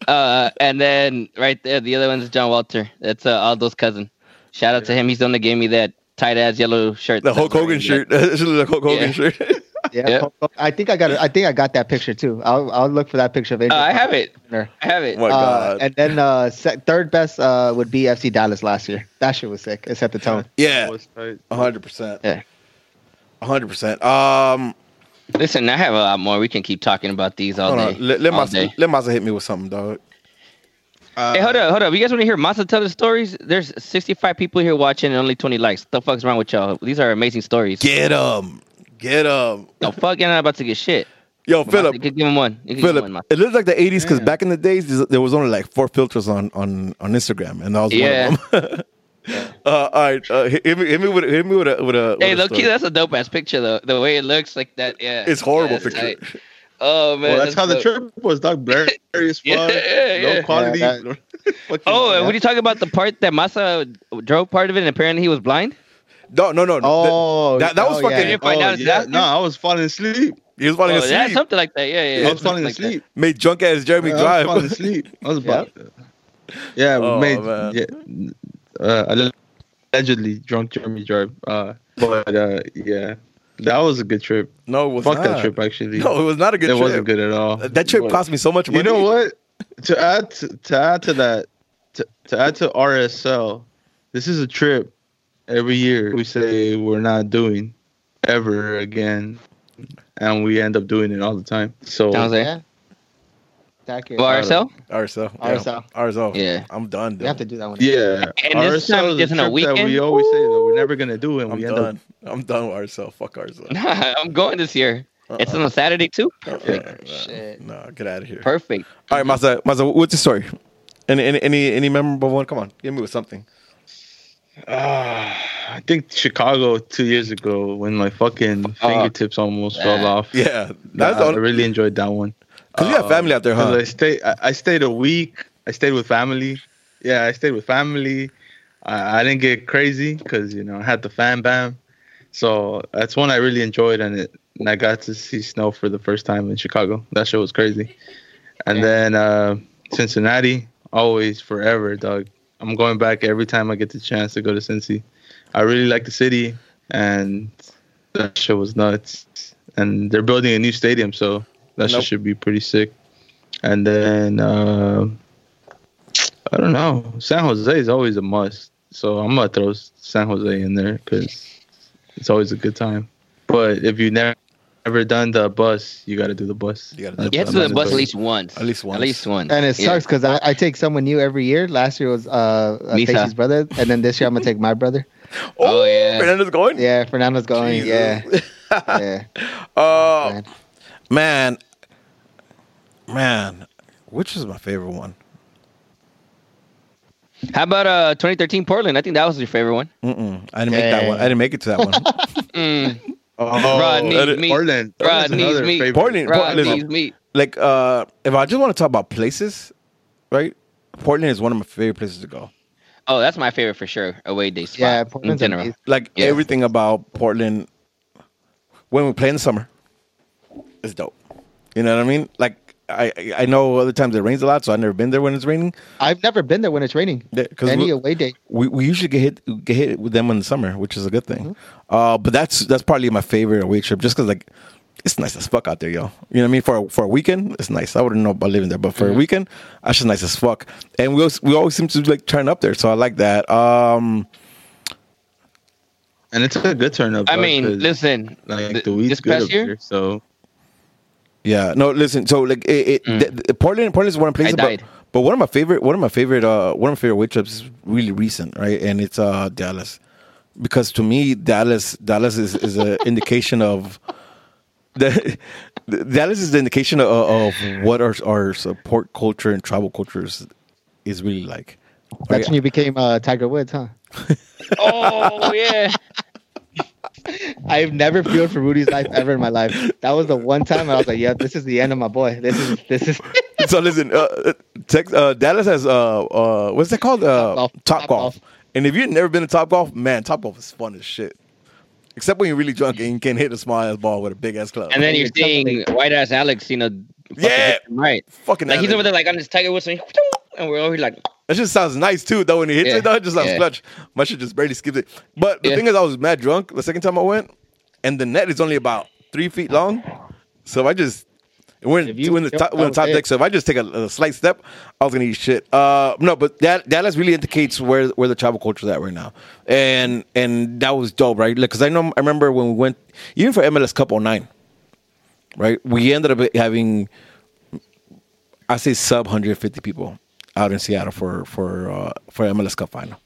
Uh, and then right there, the other one is John Walter. That's uh, Aldo's cousin. Shout out to him. He's the one that gave me that tight ass yellow shirt. The Hulk Hogan wearing. shirt. It's the Hulk Hogan Yeah. shirt. yeah. Yep. I think I got it. I think I got that picture too. I'll I'll look for that picture of Uh, I have it. I have it. Oh my Uh, god. and then uh, se- third best uh, would be FC Dallas last year. That shit was sick. It set the tone. yeah, That was tight. hundred percent. Yeah. hundred percent. Um, Listen, I have a lot more. We can keep talking about these all hold day. on. Let, let all Masa day. let Masa hit me with something, dog. Uh, Hey, hold up, hold up. You guys want to hear Masa tell the stories? There's 65 people here watching and only 20 likes. What the fuck's wrong with y'all? These are amazing stories. Get them. get them. No, fuck, you're not about to get shit. Yo, Masa, Philip, you could give him one. You could him one, Philip, it looks like the '80s because back in the days there was only like four filters on on on Instagram, and that was Yeah. one of them. uh, all right, uh, hit, hit me, hit me with hit me with a with a. Hey, with a low key, that's a dope ass picture though. The way it looks like that, yeah. it's horrible Yeah, picture. tight. Oh man, Well, that's how the trip was, dog. Blurry as fuck. Yeah, yeah, Low yeah. quality. Yeah, Fucking- Oh, and Yeah. when you talk about the part that Masa drove part of it, and apparently he was blind. No, no, no. no. Oh, that, that was oh, fucking. You didn't find out oh, yeah. No, I was falling asleep. He was falling Oh, yeah, asleep. something like that. Yeah, yeah. I was falling something like asleep. Made drunk ass Jeremy Yeah, I was drive. falling asleep. I was about. Yeah, we Oh, made. man. Yeah, uh, allegedly drunk Jeremy drive. Uh, but uh, yeah, that was a good trip. no, it was Fuck not. that trip, actually. No, it was not a good it trip. wasn't good at all. That trip But- cost me so much money. You know what? To add to, to add to that, to, to add to RSL, this is a trip every year we say we're not doing ever again, and we end up doing it all the time. So Sounds like Yeah. Tack it. well, RSL. RSL. RSL. Yeah. RSL. Yeah. I'm done. You Dude. have to do that one. yeah, And this time is a isn't a trip that weekend? we always say that we're never gonna do, and I'm we end done. I'm done with RSL. Fuck RSL. I'm going this year. It's on a Saturday too. Perfect. Uh, Shit. No, get out of here. Perfect. All right, Masa. Masa, what's your story? Any, any, any, any memorable one? Come on, give me with something. up. Ah, I think Chicago two years ago when my fucking fingertips almost fell off. Yeah, that's I the only, really enjoyed that one. Because you have Uh, family out there, huh? I stayed. I, I stayed a week. I stayed with family. Yeah, I stayed with family. I, I didn't get crazy because you know I had the fan bam. So that's one I really enjoyed, and it. And I got to see snow for the first time in Chicago. That show was crazy. And Yeah. then uh, Cincinnati, always forever, dog. I'm going back every time I get the chance to go to Cincy. I really like the city, and that show was nuts. And they're building a new stadium, so that shit Nope. should be pretty sick. And then uh, I don't know. San Jose is always a must, so I'm gonna throw San Jose in there because it's always a good time. But if you never ever done the bus, you got to do the bus. You gotta do the to the bus at least once. At least once. At least once. And it Yeah. sucks because I, I take someone new every year. Last year was uh, uh Misa. Stacey's brother, and then this year I'm gonna take my brother. Oh, yeah. Fernando's going. Yeah, Fernando's going. Yeah, Jesus. yeah. Oh man. man, man, which is my favorite one? How about uh 2013 Portland? I think that was your favorite one. Mm-mm. I didn't make that one. I didn't make it to that one. Mm. Oh, Rodney's Portland. meat. Portland. Rodney's meat. Portland- Rod Portland- needs meat. like, uh, if I just want to talk about places, right? Portland is one of my favorite places to go. Oh, that's my favorite for sure. Away day spot. Yeah, in general. amazing. Like Yeah. everything about Portland when we play in the summer is dope. You know what I mean? Like I I know other times it rains a lot, so I've never been there when it's raining. I've never been there when it's raining. Because Any we, away day. we, we usually get hit get hit with them in the summer, which is a good thing. Uh, but that's that's probably my favorite away trip, just because like it's nice as fuck out there, yo. You know what I mean? For a, for a weekend, it's nice. I wouldn't know about living there, but for a weekend, that's just nice as fuck. And we always, we always seem to like turn up there, so I like that. Um, And it's a good turn up. I dog, mean, 'cause, listen, like th- the weed's this good past up year, here, so Yeah, no, listen. So like it, it Mm. the, the Portland, Portland is one of the I places, but, died. but one of my favorite, one of my favorite, uh, one of my favorite way trips is really recent, right? And it's uh Dallas, because to me Dallas, Dallas is is an indication of the Dallas is the indication of, of what our our support culture and tribal cultures is really like. That's right? when you became uh, Tiger Woods, huh? oh yeah, I've never feared for Rudy's life ever in my life. That was the one time I was like, "Yeah, this is the end of my boy. This is this is." so listen, uh, Tex, uh, Dallas has uh, uh, what's that called? Uh, Top Golf. Top, Top golf. Golf. And if you've never been to Top Golf, man, Top Golf is fun as shit. Except when you're really drunk and you can't hit a small ass ball with a big ass club. and then you're you're seeing white ass Alex, you know, fucking Yeah. right. fucking Like he's over there like on his Tiger Woods, and and we're over here like, That just sounds nice too, though. When he hits Yeah. it, though, it just sounds Yeah. clutch. My shit just barely skipped it. But the Yeah. thing is, I was mad drunk the second time I went, and the net is only about three feet long. So I just we're in, you we're in the top, we're in top deck. So if I just take a, a slight step, I was gonna eat shit. Uh, no, but that Dallas really indicates where where the travel culture is at right now, and and that was dope, right? Because I know I remember when we went even for MLS Cup 09, right? We ended up having I say sub 150 people out in Seattle for for uh, for MLS Cup final,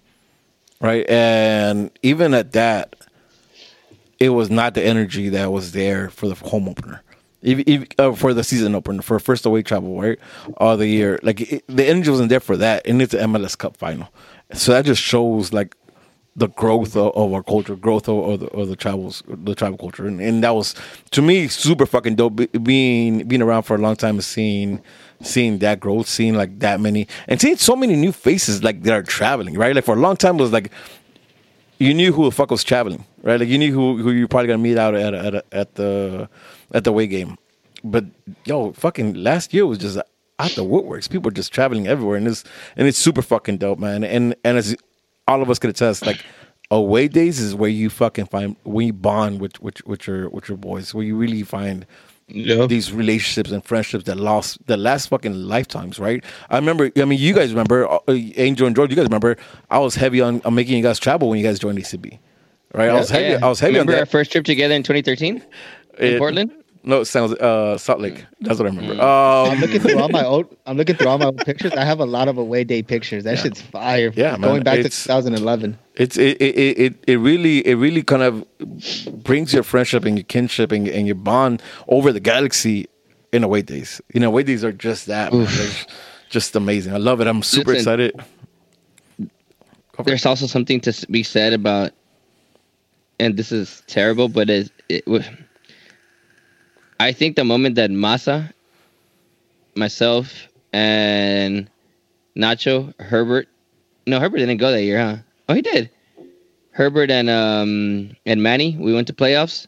right? And even at that, it was not the energy that was there for the home opener, even, even, uh, for the season opener for first away travel, right? All the year, like it, the energy wasn't there for that, and it's the MLS Cup final, so that just shows like the growth of, of our culture, growth of, of, the, of the travels, the travel culture, and, and that was to me super fucking dope. Being being around for a long time and seeing seeing that growth, seeing like that many, and seeing so many new faces like that are traveling, right? Like for a long time it was like you knew who the fuck was traveling, right? Like you knew who who you're probably gonna meet out at at, at the at the way game, but yo, fucking last year was just out the woodworks. People were just traveling everywhere, and it's and it's super fucking dope, man. And and as all of us could attest, like away days is where you fucking find when you bond with with with your with your boys, where you really find Yep. these relationships and friendships that lost that last fucking lifetimes, right? I remember. I mean, you guys remember uh, Angel and George. You guys remember? I was heavy on, on making you guys travel when you guys joined ACB, right? I was heavy. I was heavy Remember on our first trip together in 2013 in It- Portland? No, it sounds uh, Salt Lake. That's what I remember. I'm Um, looking through all my old. I'm looking through all my old pictures. I have a lot of away day pictures. That shit's fire. Yeah, man, going back to 2011. it's it, it it it really it really kind of brings your friendship and your kinship and, and your bond over the galaxy in away days. You know, away days are just that. just amazing. I love it. I'm super Listen. excited. There's also something to be said about, and this is terrible, but it, it I think the moment that Masa myself, and Nacho, Herbert. No, Herbert didn't go that year, huh? Oh, he did. Herbert and um and Manny. We went to playoffs.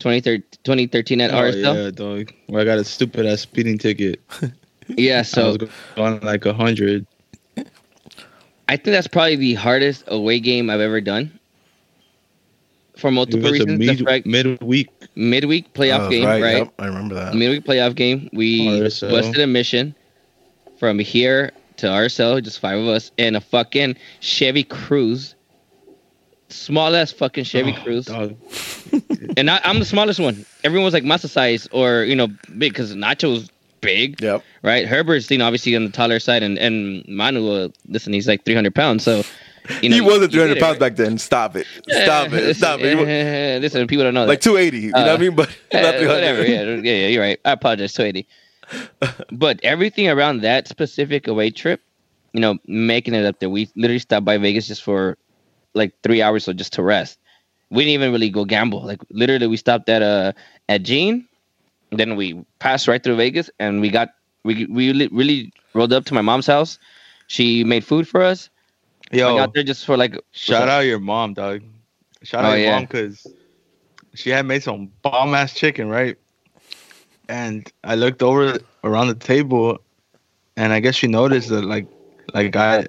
2013, 2013 at Oh, RSL. yeah, dog. Where I got a stupid ass speeding ticket. Yeah, So I was going like a hundred. I think that's probably the hardest away game I've ever done. For It multiple was reasons. That's mid right. midweek. Midweek playoff Oh, game, right? Yep, I remember that. Midweek playoff game. We RSL. busted a mission from here to RSL, just five of us, in a fucking Chevy Cruze, Small ass fucking Chevy Oh, Cruze. dog. And I, I'm the smallest one. Everyone was like masa size or, you know, big because Nacho's big. Yep. right? Herbert's, you know, obviously on the taller side, and and Manu, uh, listen, he's like 300 pounds, so you know, he wasn't 300 pounds right? back then. Stop it. Stop it. Stop it. Eh, Listen, people don't know Like that. 280. You know what I Uh, mean? But not 300. whatever. Yeah, yeah, yeah, you're right. I apologize, 280. but everything around that specific away trip, you know, making it up there, we literally stopped by Vegas just for like three hours, so just to rest. We didn't even really go gamble. Like literally, we stopped at uh at Jean, then we passed right through Vegas, and we got we we really, really rolled up to my mom's house. She made food for us. Yo, Went got there just for like shout out your mom, dog. Shout Oh, out your yeah. mom because she had made some bomb ass chicken, right? And I looked over around the table, and I guess she noticed that like, like I,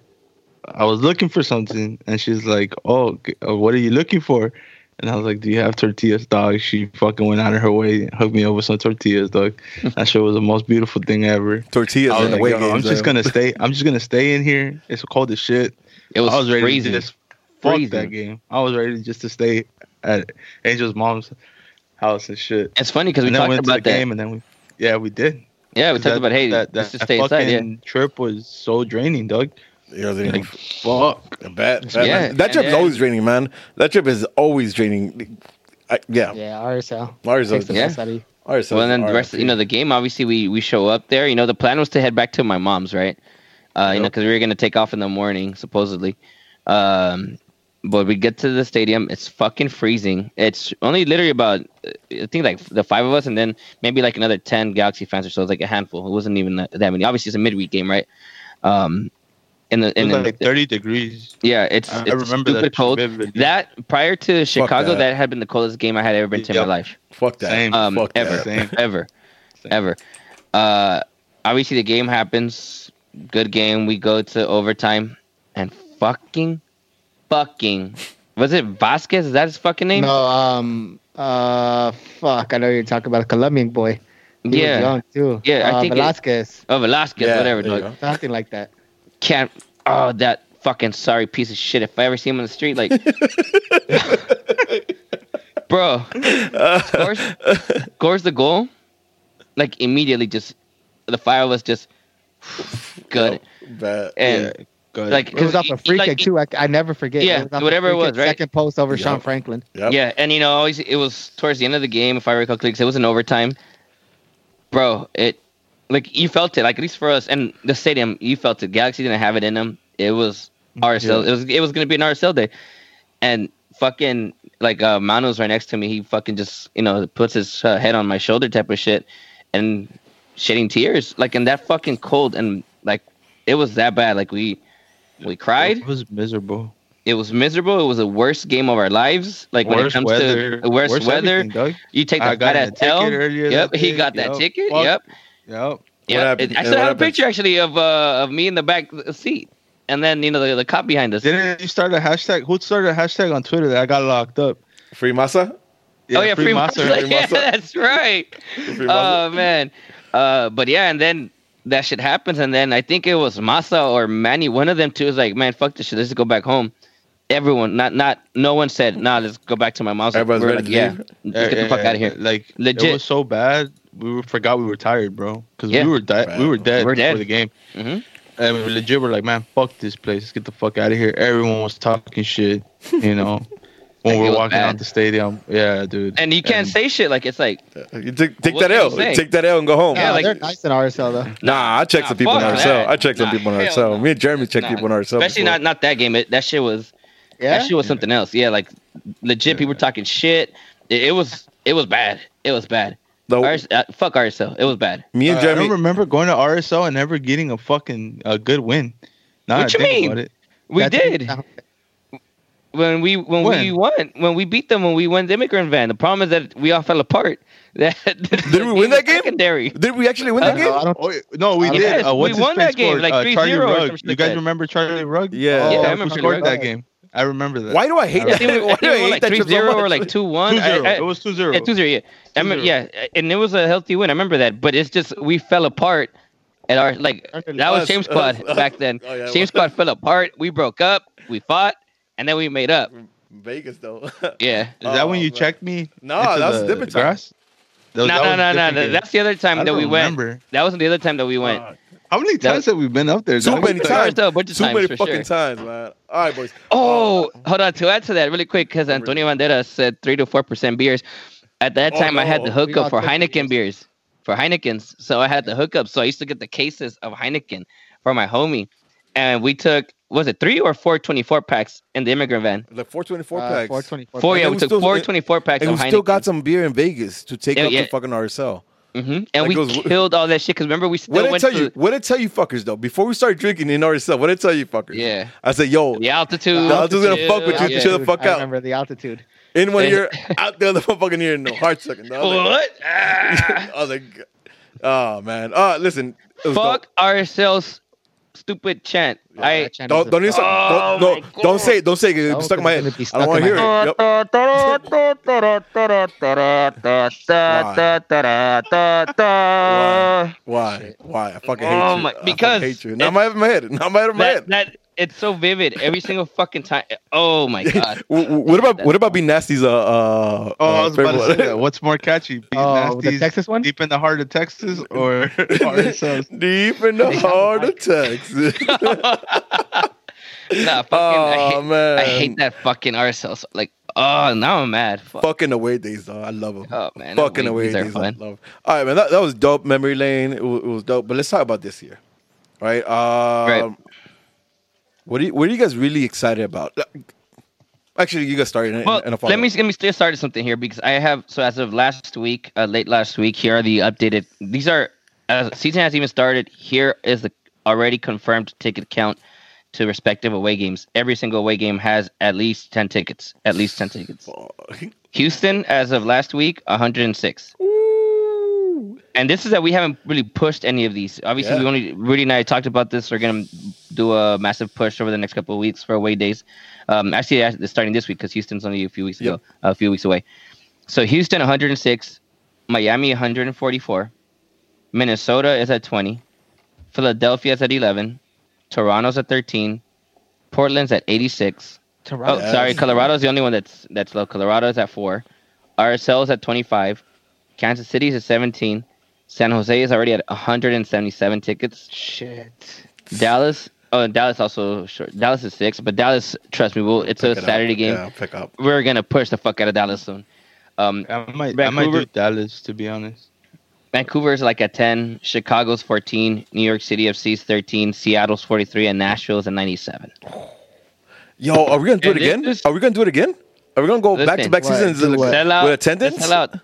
I was looking for something, and she's like, "Oh, uh, what are you looking for?" And I was like, "Do you have tortillas, dog?" She fucking went out of her way hooked me up with some tortillas, dog. that shit was the most beautiful thing ever. Tortillas I was in the like, way Yo, I'm games. just gonna stay. I'm just gonna stay in here. It's cold as shit. It was, I was ready freezing. to just fuck Freezing. that game. I was ready just to stay at Angel's mom's house and shit. It's funny because we and talked went to the about that. game, and then we, yeah, we did. Yeah, we talked that- about hey, that, let's that, just stay inside. Yeah, fucking trip was so draining, Doug. you know, they- Like fuck. bad, bad, Yeah, man. That trip is and- always draining, man. That trip is always draining. I, yeah. Yeah, RSL. RSL. Takes Yeah. best out of you. ours well, and then is the rest, RIP. you know, the game. Obviously, we we show up there. You know, the plan was to head back to my mom's, right? Uh, You know, because we were gonna take off in the morning, supposedly. Um, but we get to the stadium. It's fucking freezing. It's only literally about, uh, I think, like the five of us, and then maybe like another ten Galaxy fans or so. It's like a handful. It wasn't even that, that many. Obviously, it's a midweek game, right? Um, in the It in was the, 30 degrees. yeah, it's I, I remember stupid that cold. vividly. That prior to Chicago, that. that. had been the coldest game I had ever been to in my life Fuck that. Same. um, Fuck ever, that. Same. ever, Same. ever. Uh, obviously the game happens. Good game. We go to overtime, and fucking, fucking, was it Vasquez? Is that his fucking name? No, um, uh, fuck. I know you're talking about a Colombian boy. He was yeah. young too. Yeah, I uh, think it- Velasquez, Oh, Velasquez, Yeah, whatever. there you Dog. go. something like that. Can't. Oh, that fucking sorry piece of shit. If I ever see him on the street, like, bro, scores, scores the goal, like immediately, just the five of us just good. Bad. And yeah, good. like It was off a free like, kick too. I, I never forget. Yeah, It was off a whatever it was, kick, right? Second post over Sean Franklin. Yep. Yeah, and you know, always it was towards the end of the game, if I recall correctly, 'cause it was an overtime. Bro, it like you felt it, like at least for us, and the stadium, you felt it. Galaxy didn't have it in them. It was RSL. Yeah. It was it was gonna be an RSL day, and fucking like uh, Manu's right next to me. He fucking just you know puts his uh, head on my shoulder type of shit, and shedding tears like in that fucking cold and like it was that bad. Like we we cried. It was miserable. It was miserable. It was the worst game of our lives. Like when it comes weather. to worst, worst weather, you take I the got fat a ass ticket L. earlier Yep, he day. got that Yup. ticket. Fuck. Yep, Yep. yep. happened? I And still what have a picture actually of uh of me in the back seat, and then you know the, the cop behind us. Didn't you start a hashtag? Who started a hashtag on Twitter that I got locked up? Free masa? oh yeah, free, Monster. Monster. Free Yeah, that's right. Free Oh man, uh, but yeah, and then that shit happens, and then I think it was Masa or Manny. One of them two was like, "Man, fuck this shit. Let's just go back home." Everyone, not not, no one said, "Nah, let's go back to my mom's." Everybody's We're ready like, to "Yeah, leave? let's get the fuck out of here." Like Legit. it was so bad. We were, forgot we were tired, bro. Because Yeah. we were dead. We were dead We're before dead. the game. hmm And we legit were like, man, fuck this place. Let's get the fuck out of here. Everyone was talking shit, you know, when we're walking bad. out the stadium. Yeah, dude. And you can't And- say shit like it's like, You take, take that can L. Take that L and go home. Yeah, Yeah, like- they're nice in RSL though. Nah, I check Nah, some people in fuck RSL. that. I check some Nah, people in hell RSL. no. Me and Jeremy check Nah. people in RSL. especially before. not not that game. It, that shit was Yeah. that shit was something else. Yeah, like legit people talking shit. It, it was it was bad. It was bad. The, RS, uh, fuck RSL. It was bad. me and Uh, I Jeremy. don't remember going to RSL and never getting a fucking a good win. Now What I you mean? about it. We That's- did when we when, we When? won when we beat them when we won the immigrant van. The problem is that we all fell apart. That Did we win that game? Secondary. Did we actually win I that game? No, Oh no, we Uh, did. yes, uh, what's we won face that game, scored? like uh, 3-0 Charlie Rugg. You shit guys that. remember Charlie Rugg? Yeah. Yeah, I That's who remember scored Charlie that game. I remember that. Why do I hate I that? think we, Why do I hate like that 3 shit so 0 or like 2 1. 2-0. It was 2-0. Yeah, 2 0. Yeah. I remember, 2-0. yeah. And it was a healthy win. I remember that. But it's just, we fell apart at our, like, that was Us, Shame Squad back then. Oh, yeah, Shame well. Squad fell apart. We broke up. We fought. And then we made up. Vegas though. Yeah. Is that when Oh, you man. checked me? No, into that was the different time. grass. No, That- that no, no, no. no. That's the other time I that we don't went. remember. That wasn't the other time that we went. How many That- times have we been up there? Too dog? many times. a bunch of Too times, many fucking sure. times, man. All right, boys. Oh, uh, hold on. To add to that, really quick, because Antonio Banderas said three to four percent beers. At that Oh, time, I had the hookup for 50 Heineken beers, for Heinekens. So I had the hookup. So I used to get the cases of Heineken for my homie, and we took was it three or four 24 packs in the immigrant van? The 424 Uh, packs. 424. Four, yeah, we took still- four 24 packs and we Heineken. still got some beer in Vegas to take Yeah, up yeah. to fucking RSL. hmm And Like we it was- killed all that shit because remember we still What did I went tell to you? What did I tell you fuckers though? Before we started drinking in RSL, what did I tell you fuckers? Yeah. I said, yo, the altitude. The altitude's gonna fuck with you. yeah. Chill the fuck I out. remember the altitude. in when you're out there the other fucking ear, no heart sucking. I was like, What? Ah. I was like, oh man. Uh listen. Fuck dope. ourselves, stupid chant. I chant Don't don't even say, Oh, don't, no, don't say it. Don't say it. No, It's stuck in my head. I don't want to hear stuck it. Yep. Why? Why? Why? I fucking oh hate Oh you. my- I fucking because hate you. Now I'm out of my head. Now I'm out of my that, head. that it's so vivid every single fucking time. Oh my god. W- w- What about what about Be Nasty's uh uh? Oh, uh, I was about to say that. What's more catchy? Beat Oh, the Texas one? Deep in the heart of Texas or RSL's? Deep in the heart of Texas. Nah, fucking, I, oh hate, man, I hate that fucking RSL. Like, oh, now I'm mad. Fuck. Fucking away days, though. I love them. Oh man, Fucking away Wings are days. I fun. love 'em. All right, man. That, that was dope. Memory lane. It was, it was dope. But let's talk about this year. All right. Um, Right. What are you, What are you guys really excited about? Actually, you guys started. Well, in a let me let me still start something here because I have so as of last week, uh, late last week, here are the updated. These are as season has even started. Here is the already confirmed ticket count to respective away games. Every single away game has at least ten tickets. At least ten tickets. Houston, as of last week, 106. And this is that we haven't really pushed any of these. Obviously, Yeah. we only Rudy and I talked about this. We're gonna do a massive push over the next couple of weeks for away days. Um, actually, it's starting this week because Houston's only a few weeks ago, a few weeks away. So Houston 106, Miami 144, Minnesota is at 20, Philadelphia is at 11, Toronto's at 13, Portland's at 86. Oh, Toronto. Yes. sorry, Colorado's the only one that's that's low. Colorado's at four, RSL's at 25, Kansas City's at 17, San Jose is already at 177 tickets. Shit. Dallas, oh, Dallas also short. Dallas is six, but Dallas, trust me, we'll, it's a Pick it up. Saturday game. Yeah, pick up. We're gonna push the fuck out of Dallas soon. Um, I might, I might Vancouver- do Dallas to be honest. Vancouver's like at 10, Chicago's 14, New York City FC's 13, Seattle's 43, and Nashville's at 97. Yo, are we gonna do it And again? this- Are we gonna do it again? Are we gonna go back to back seasons Do like, what? Out, with attendance? Let's sell out.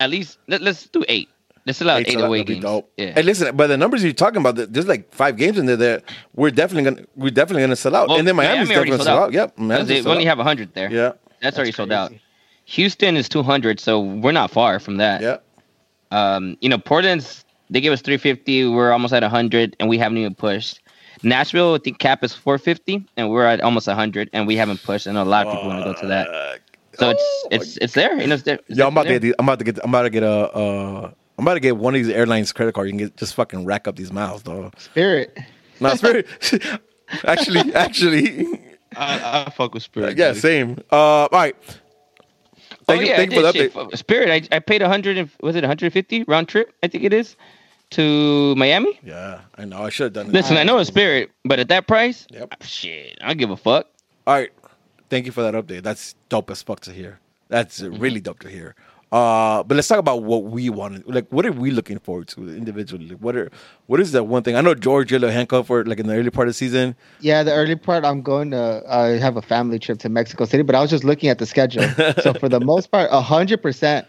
At least let, us do eight. Let's sell out Eight eight, away games. dope. Yeah. Hey, listen, by the numbers you're talking about, there's like five games in there that we're definitely gonna we're definitely gonna sell out, Well, and then Miami's Miami already definitely sold sell out. out. Yep, Because Miami's they only out. have 100 there. Yeah, That's already sold out. Houston is 200, so we're not far from that. yeah. Um, you know, Portland's they gave us 350. We're almost at 100, and we haven't even pushed. Nashville, I think cap is 450, and we're at almost 100, and we haven't pushed. And a lot of people want to go to that. So it's Oh, it's it's there. You know, it's there. It's Yo, I'm about to get. I'm about to get. I'm about to get a. Uh, I'm about to get one of these airlines credit card. You can get just fucking rack up these miles, though. Spirit. Not spirit. actually, actually, I, I fuck with Spirit. yeah, buddy. same. Uh, all right. Thank oh, you. yeah, thank I you for the update. shit. Spirit, I, I paid 100. and- Was it 150 round trip? I think it is to Miami. Yeah, I know. I should have done it. Listen, I know it's Spirit, but at that price, Yep. shit, I don't give a fuck. All right. Thank you for that update. That's dope as fuck to hear. That's really dope to hear. Uh, but let's talk about what we wanted. Like, what are we looking forward to individually? Like, what are what is that one thing? I know George you're for like in the early part of the season. Yeah, the early part, I'm going to uh, have a family trip to Mexico City, but I was just looking at the schedule. so for the most part, hundred percent,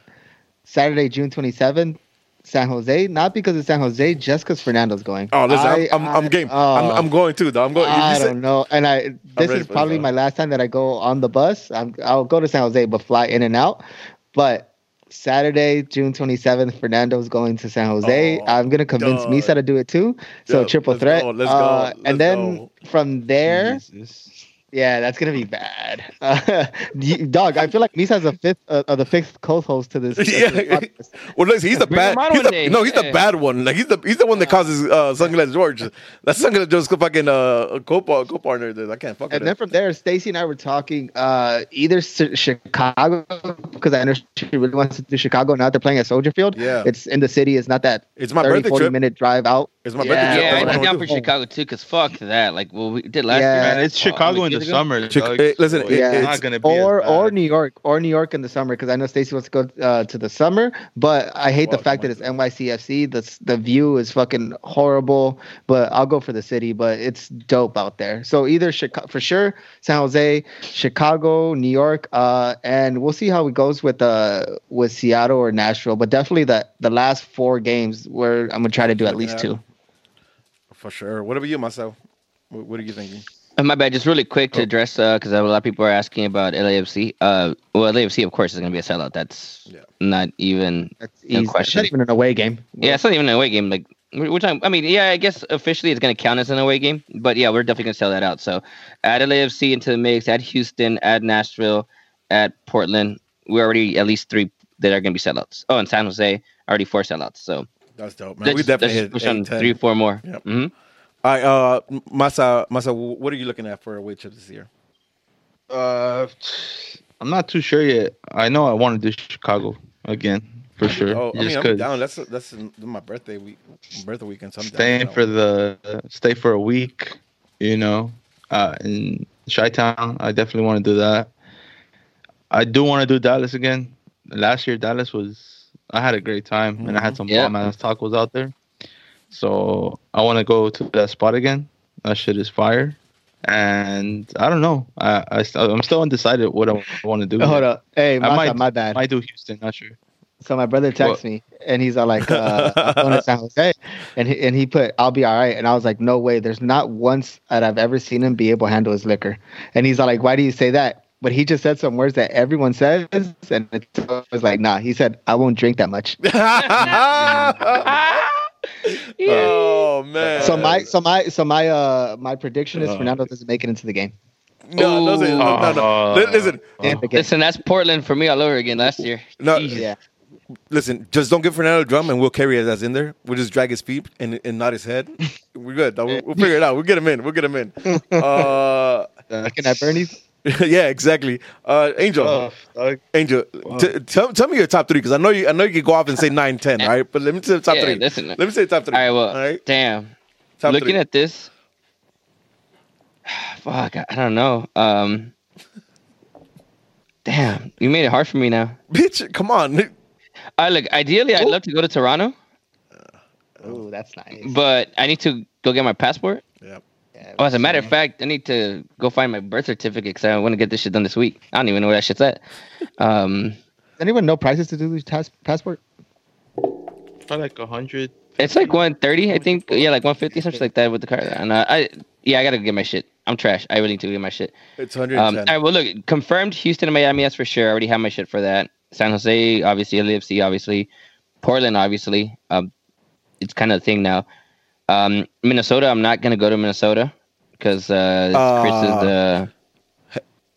Saturday, June 27th, San Jose. Not because it's San Jose, just because Fernando's going. Oh, listen, I- I'm, I'm, I'm game. oh. I'm, I'm going too, though. I'm going. I said- don't know. And I this is probably my last time that I go on the bus. I'm I'll go to San Jose, but fly in and out. But Saturday, June 27th, Fernando's going to San Jose. Oh, I'm gonna convince dog. Misa to do it too. So Yeah, triple let's threat. go, let's go, Uh, let's and then go. from there, Jesus. Yeah, that's gonna be bad. Uh, dog, I feel like Misa has a fifth, uh, uh, the fifth co-host to this. uh, this Yeah. Well, listen, he's the bad. He's one the, no, he's the bad one. Like he's the he's the one that causes uh, Sunglass George. That's Sunglass George's fucking uh, co co partner. I can't fuck with And then him. from there, Stacy and I were talking uh, either Chicago because I understand she really wants to do Chicago. Now they're playing at Soldier Field. Yeah. it's in the city. It's not that It's my 30, birthday 40 trip. minute drive out. It's my Yeah. Yeah, I'd what be I down for. Chicago too, cause fuck that. Like, well, we did last Yeah. year. Man, man. it's How- how Chicago many in the ago? summer. Chic- dog, hey, listen, it- it's it's- not gonna be or or. New York or New York in the summer because I know Stacy wants to go uh, to the summer, but I hate the fact that it's NYCFC. The the view is fucking horrible, but I'll go for the city. But it's dope out there. So either Chicago for sure, San Jose, Chicago, New York, uh, and we'll see how it goes with uh with Seattle or Nashville. But definitely the the last four games where I'm gonna try to do at least at- two. For sure. What about you, myself? What, what are you thinking? Uh, My bad. Just really quick to Oh. address because a lot of people are asking about LAFC. Uh, well, LAFC of course is going to be a sellout. That's Yeah. not even. That's No easy. question. It's not even an away game. Yeah, it's not even an away game. Like we're, we're talking. I mean, yeah, I guess officially it's going to count as an away game, but yeah, we're definitely going to sell that out. So add LAFC into the mix. Add Houston. Add Nashville. Add Portland. We're already at least three that are going to be sellouts. Oh, and San Jose already four sellouts. So That's dope, man. let's, we definitely let's hit push eight, on 10. three, four more. Yep. hmm All right, uh, Masa, Masa, what are you looking at for a weight trip this year? Uh, I'm not too sure yet. I know I want to do Chicago again for sure. Oh, I just mean, I'm 'cause down. That's that's my birthday week, birthday weekend. So I'm down staying for for one. the stay for a week, you know, uh, in Chi Town. I definitely want to do that. I do want to do Dallas again. Last year, Dallas was I had a great time and I had some Yeah. bomb ass tacos out there. So I want to go to that spot again. That shit is fire. And I don't know. I, I st- I'm still undecided what I want to do. Hold up. Hey, I Masa, might, my bad. might do Houston. Not sure. So my brother texts me and he's all like, uh, I'm going to San Jose, and he, and he put, "I'll be all right," and I was like, "No way." There's not once that I've ever seen him be able to handle his liquor, and he's all like, "Why do you say that?" But he just said some words that everyone says, and it was like, "Nah." He said, "I won't drink that much." Oh man. So my, so my, so my, uh, my prediction is Uh. Fernando doesn't make it into the game. no, no, no, no, no. Uh, Listen, In the game. Listen, that's Portland for me all over again last year. No. Jesus. Yeah. listen. Just don't give Fernando a drum, and we'll carry his ass in there. We'll just drag his feet and, and not his head. We're good. We'll, we'll figure it out. We'll get him in. We'll get him in. Uh, Looking at Bernie's. yeah, exactly. Uh, Angel, Oh. Angel, t- tell, tell me your top three because I know you. I know you can go off and say nine, ten, all right? But let me say the top Yeah, three. listen. Let me say top three. All right, well, all right. damn. Top Looking three. at this, fuck, I don't know. Um, damn, you made it hard for me now. bitch, come on. I look. Ideally, I'd love to go to Toronto, Oh, that's nice. but I need to go get my passport. Yeah. Yeah, Oh, as a matter of fact, I need to go find my birth certificate because I want to get this shit done this week. I don't even know where that shit's at. Um, Does anyone know prices to do this tas- passport? Probably like a hundred. it's like 130, I think. Yeah, like 150, something like that with the card. And uh, I, yeah, I gotta get my shit. I'm trash. I really need to get my shit. It's Um, 110. all right, well, look, confirmed Houston and Miami, that's for sure. I already have my shit for that. San Jose, obviously, LAFC, obviously. Portland, obviously. Um, it's kind of a thing now. Um, Minnesota, I'm not going to go to Minnesota because uh, Chris is the.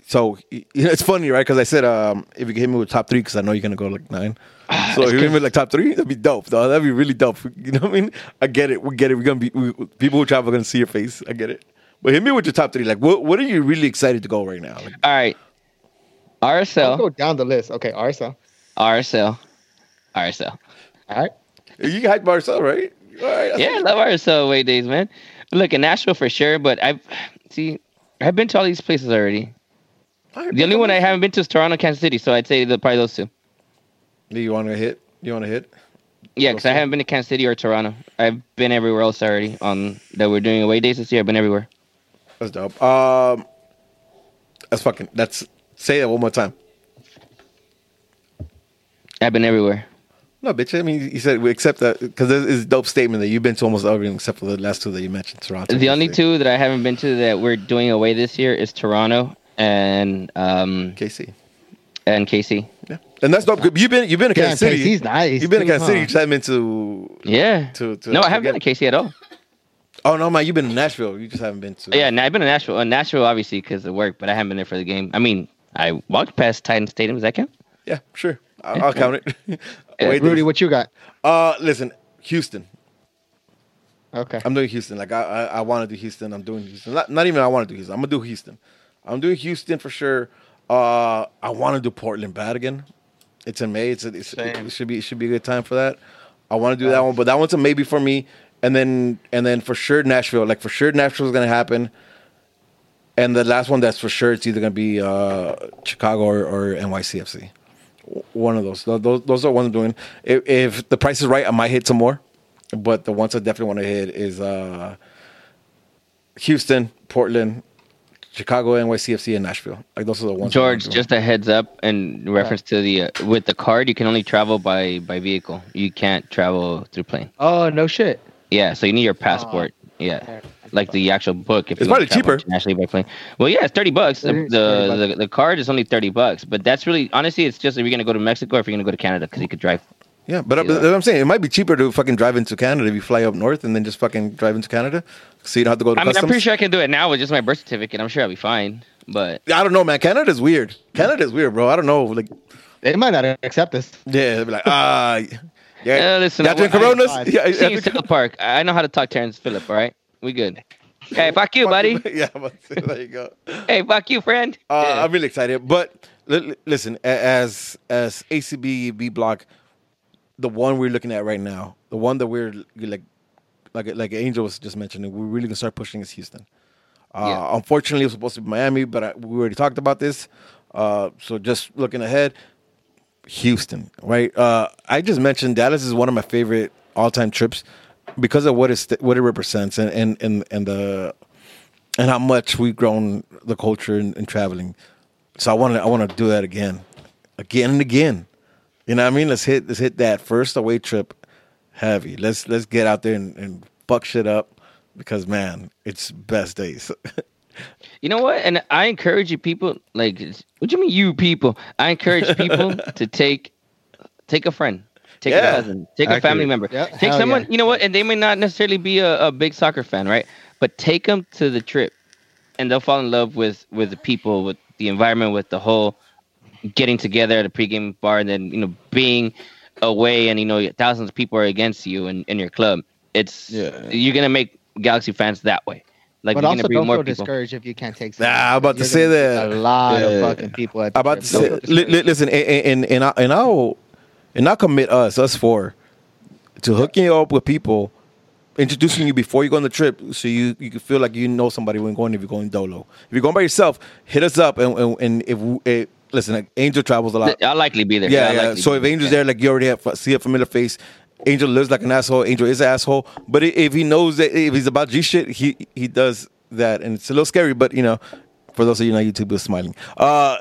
So y- you know, it's funny, right? Because I said um, if you hit me with top three, because I know you're gonna go like nine. So if you hit me with like top three, that'd be dope, though. That'd be really dope. You know what I mean? I get it. We get it. We're gonna be we, people who travel are gonna see your face. I get it. But hit me with your top three. Like, what what are you really excited to go right now? Like, All right. I'll RSL, go down the list. Okay, RSL. RSL, RSL. All right. you can hype by yourself, right? All right. I Yeah, I love RSL away days, man. Look, in Nashville for sure, but I've see, I've been to all these places already. The only one I haven't been to is Toronto, Kansas City, so I'd say the, probably those two. Do you want to hit? You want to hit? Yeah, because I haven't been to Kansas City or Toronto. I've been everywhere else already. On that we're doing away days this year. I've been everywhere. That's dope. Um, that's fucking. That's say that one more time. I've been everywhere. No, bitch. I mean, you said we accept that because it's a dope statement that you've been to almost everything except for the last two that you mentioned, Toronto. The only two that I haven't been to that we're doing away this year is Toronto and um KC. and KC. Yeah, and that's dope. You've been you've been to Kansas City. KC's nice. You've been to too, Kansas City. You just haven't been to. Yeah. To- to- no, I haven't been to KC at all. Oh no, man, you've been to Nashville. You just haven't been to. Yeah, I've been to Nashville. Uh, Nashville, obviously, because of work, but I haven't been there for the game. I mean, I walked past Titan Stadium. Does that count? yeah, sure. I'll, I'll count it. Yeah, Wait, Rudy, what you got? Uh, listen, Houston. Okay. I'm doing Houston. Like I, I, I want to do Houston. I'm doing Houston. Not, not even I want to do Houston. I'm gonna do Houston. I'm doing Houston for sure. Uh, I want to do Portland bad again. It's in May. It's, a, it's Same. it should be it should be a good time for that. I want to do that one, but that one's a maybe for me. And then and then for sure Nashville. Like for sure Nashville's gonna happen. And the last one that's for sure it's either gonna be uh, Chicago or, or NYCFC. One of those. Those, those are ones I'm doing. If, if the price is right, I might hit some more. But the ones I definitely want to hit is uh, Houston, Portland, Chicago, NYCFC, and Nashville. Like those are the ones. George, just a heads up in reference to the uh, with the card, you can only travel by by vehicle. You can't travel through plane. Oh no shit. Yeah, so you need your passport. yeah, like the actual book. If It's probably cheaper. internationally by plane. Well, yeah, it's thirty bucks. The the, the the card is only thirty bucks, but that's really honestly, it's just if you're gonna go to Mexico or if you're gonna go to Canada because you could drive. yeah, but, uh, but I'm saying. It might be cheaper to fucking drive into Canada if you fly up north and then just fucking drive into Canada, so you don't have to go to I mean, customs. I'm pretty sure I can do it now with just my birth certificate. I'm sure I'll be fine. But I don't know, man. Canada's weird. Canada's weird, bro. I don't know. Like, They might not accept this. yeah, they'll be like, ah, yeah. Uh, listen, y'all I- I- Coronas? I- Yeah, see yeah, you, South Park. I know how to talk Terrence Phillip. All right, we good. Hey, fuck you, buddy. yeah, but there you go. Hey, fuck you, friend. Uh, Yeah. I'm really excited. But li- listen, as as ACB B block, the one we're looking at right now, the one that we're like, like like Angel was just mentioning, we're really gonna start pushing is Houston. Uh, Yeah. Unfortunately, it was supposed to be Miami, but I, we already talked about this. Uh, so just looking ahead, Houston, right? Uh, I just mentioned Dallas is one of my favorite all-time trips because of what it what it represents and and and, and the and how much we've grown the culture and, in traveling. So I want to I want to do that again, again and again. You know what I mean? Let's hit let's hit that first away trip heavy. Let's let's get out there and, and fuck shit up because man, it's best days. You know what? And I encourage you people, like, what do you mean, you people? I encourage people to take take a friend, take Yeah. a cousin, take a family member, Yeah, take hell someone. yeah. You know what? And they may not necessarily be a, a big soccer fan, right? But take them to the trip, and they'll fall in love with with the people, with the environment, with the whole getting together at a pregame bar, and then you know being away, and you know thousands of people are against you in, in your club. It's Yeah. you're gonna make Galaxy fans that way. Like but you're also gonna bring don't more feel discouraged if you can't take. Nah, I'm about to You're say that. A lot Yeah. of fucking people. At the I'm about to say, li- li- listen, and and and I'll, and I'll commit us us four to hooking you up with people, introducing you before you go on the trip, so you you can feel like you know somebody when going if you're going dolo. If you're going by yourself, hit us up and and, and if we- eh, listen, like, Angel travels a lot. I'll likely be there. Yeah, yeah. So if Angel's there, like you already have see a familiar face. Angel lives like an asshole. Angel is an asshole. But if he knows that if he's about G shit, he he does that, and it's a little scary. But you know, for those of you on YouTube, who's smiling. Uh,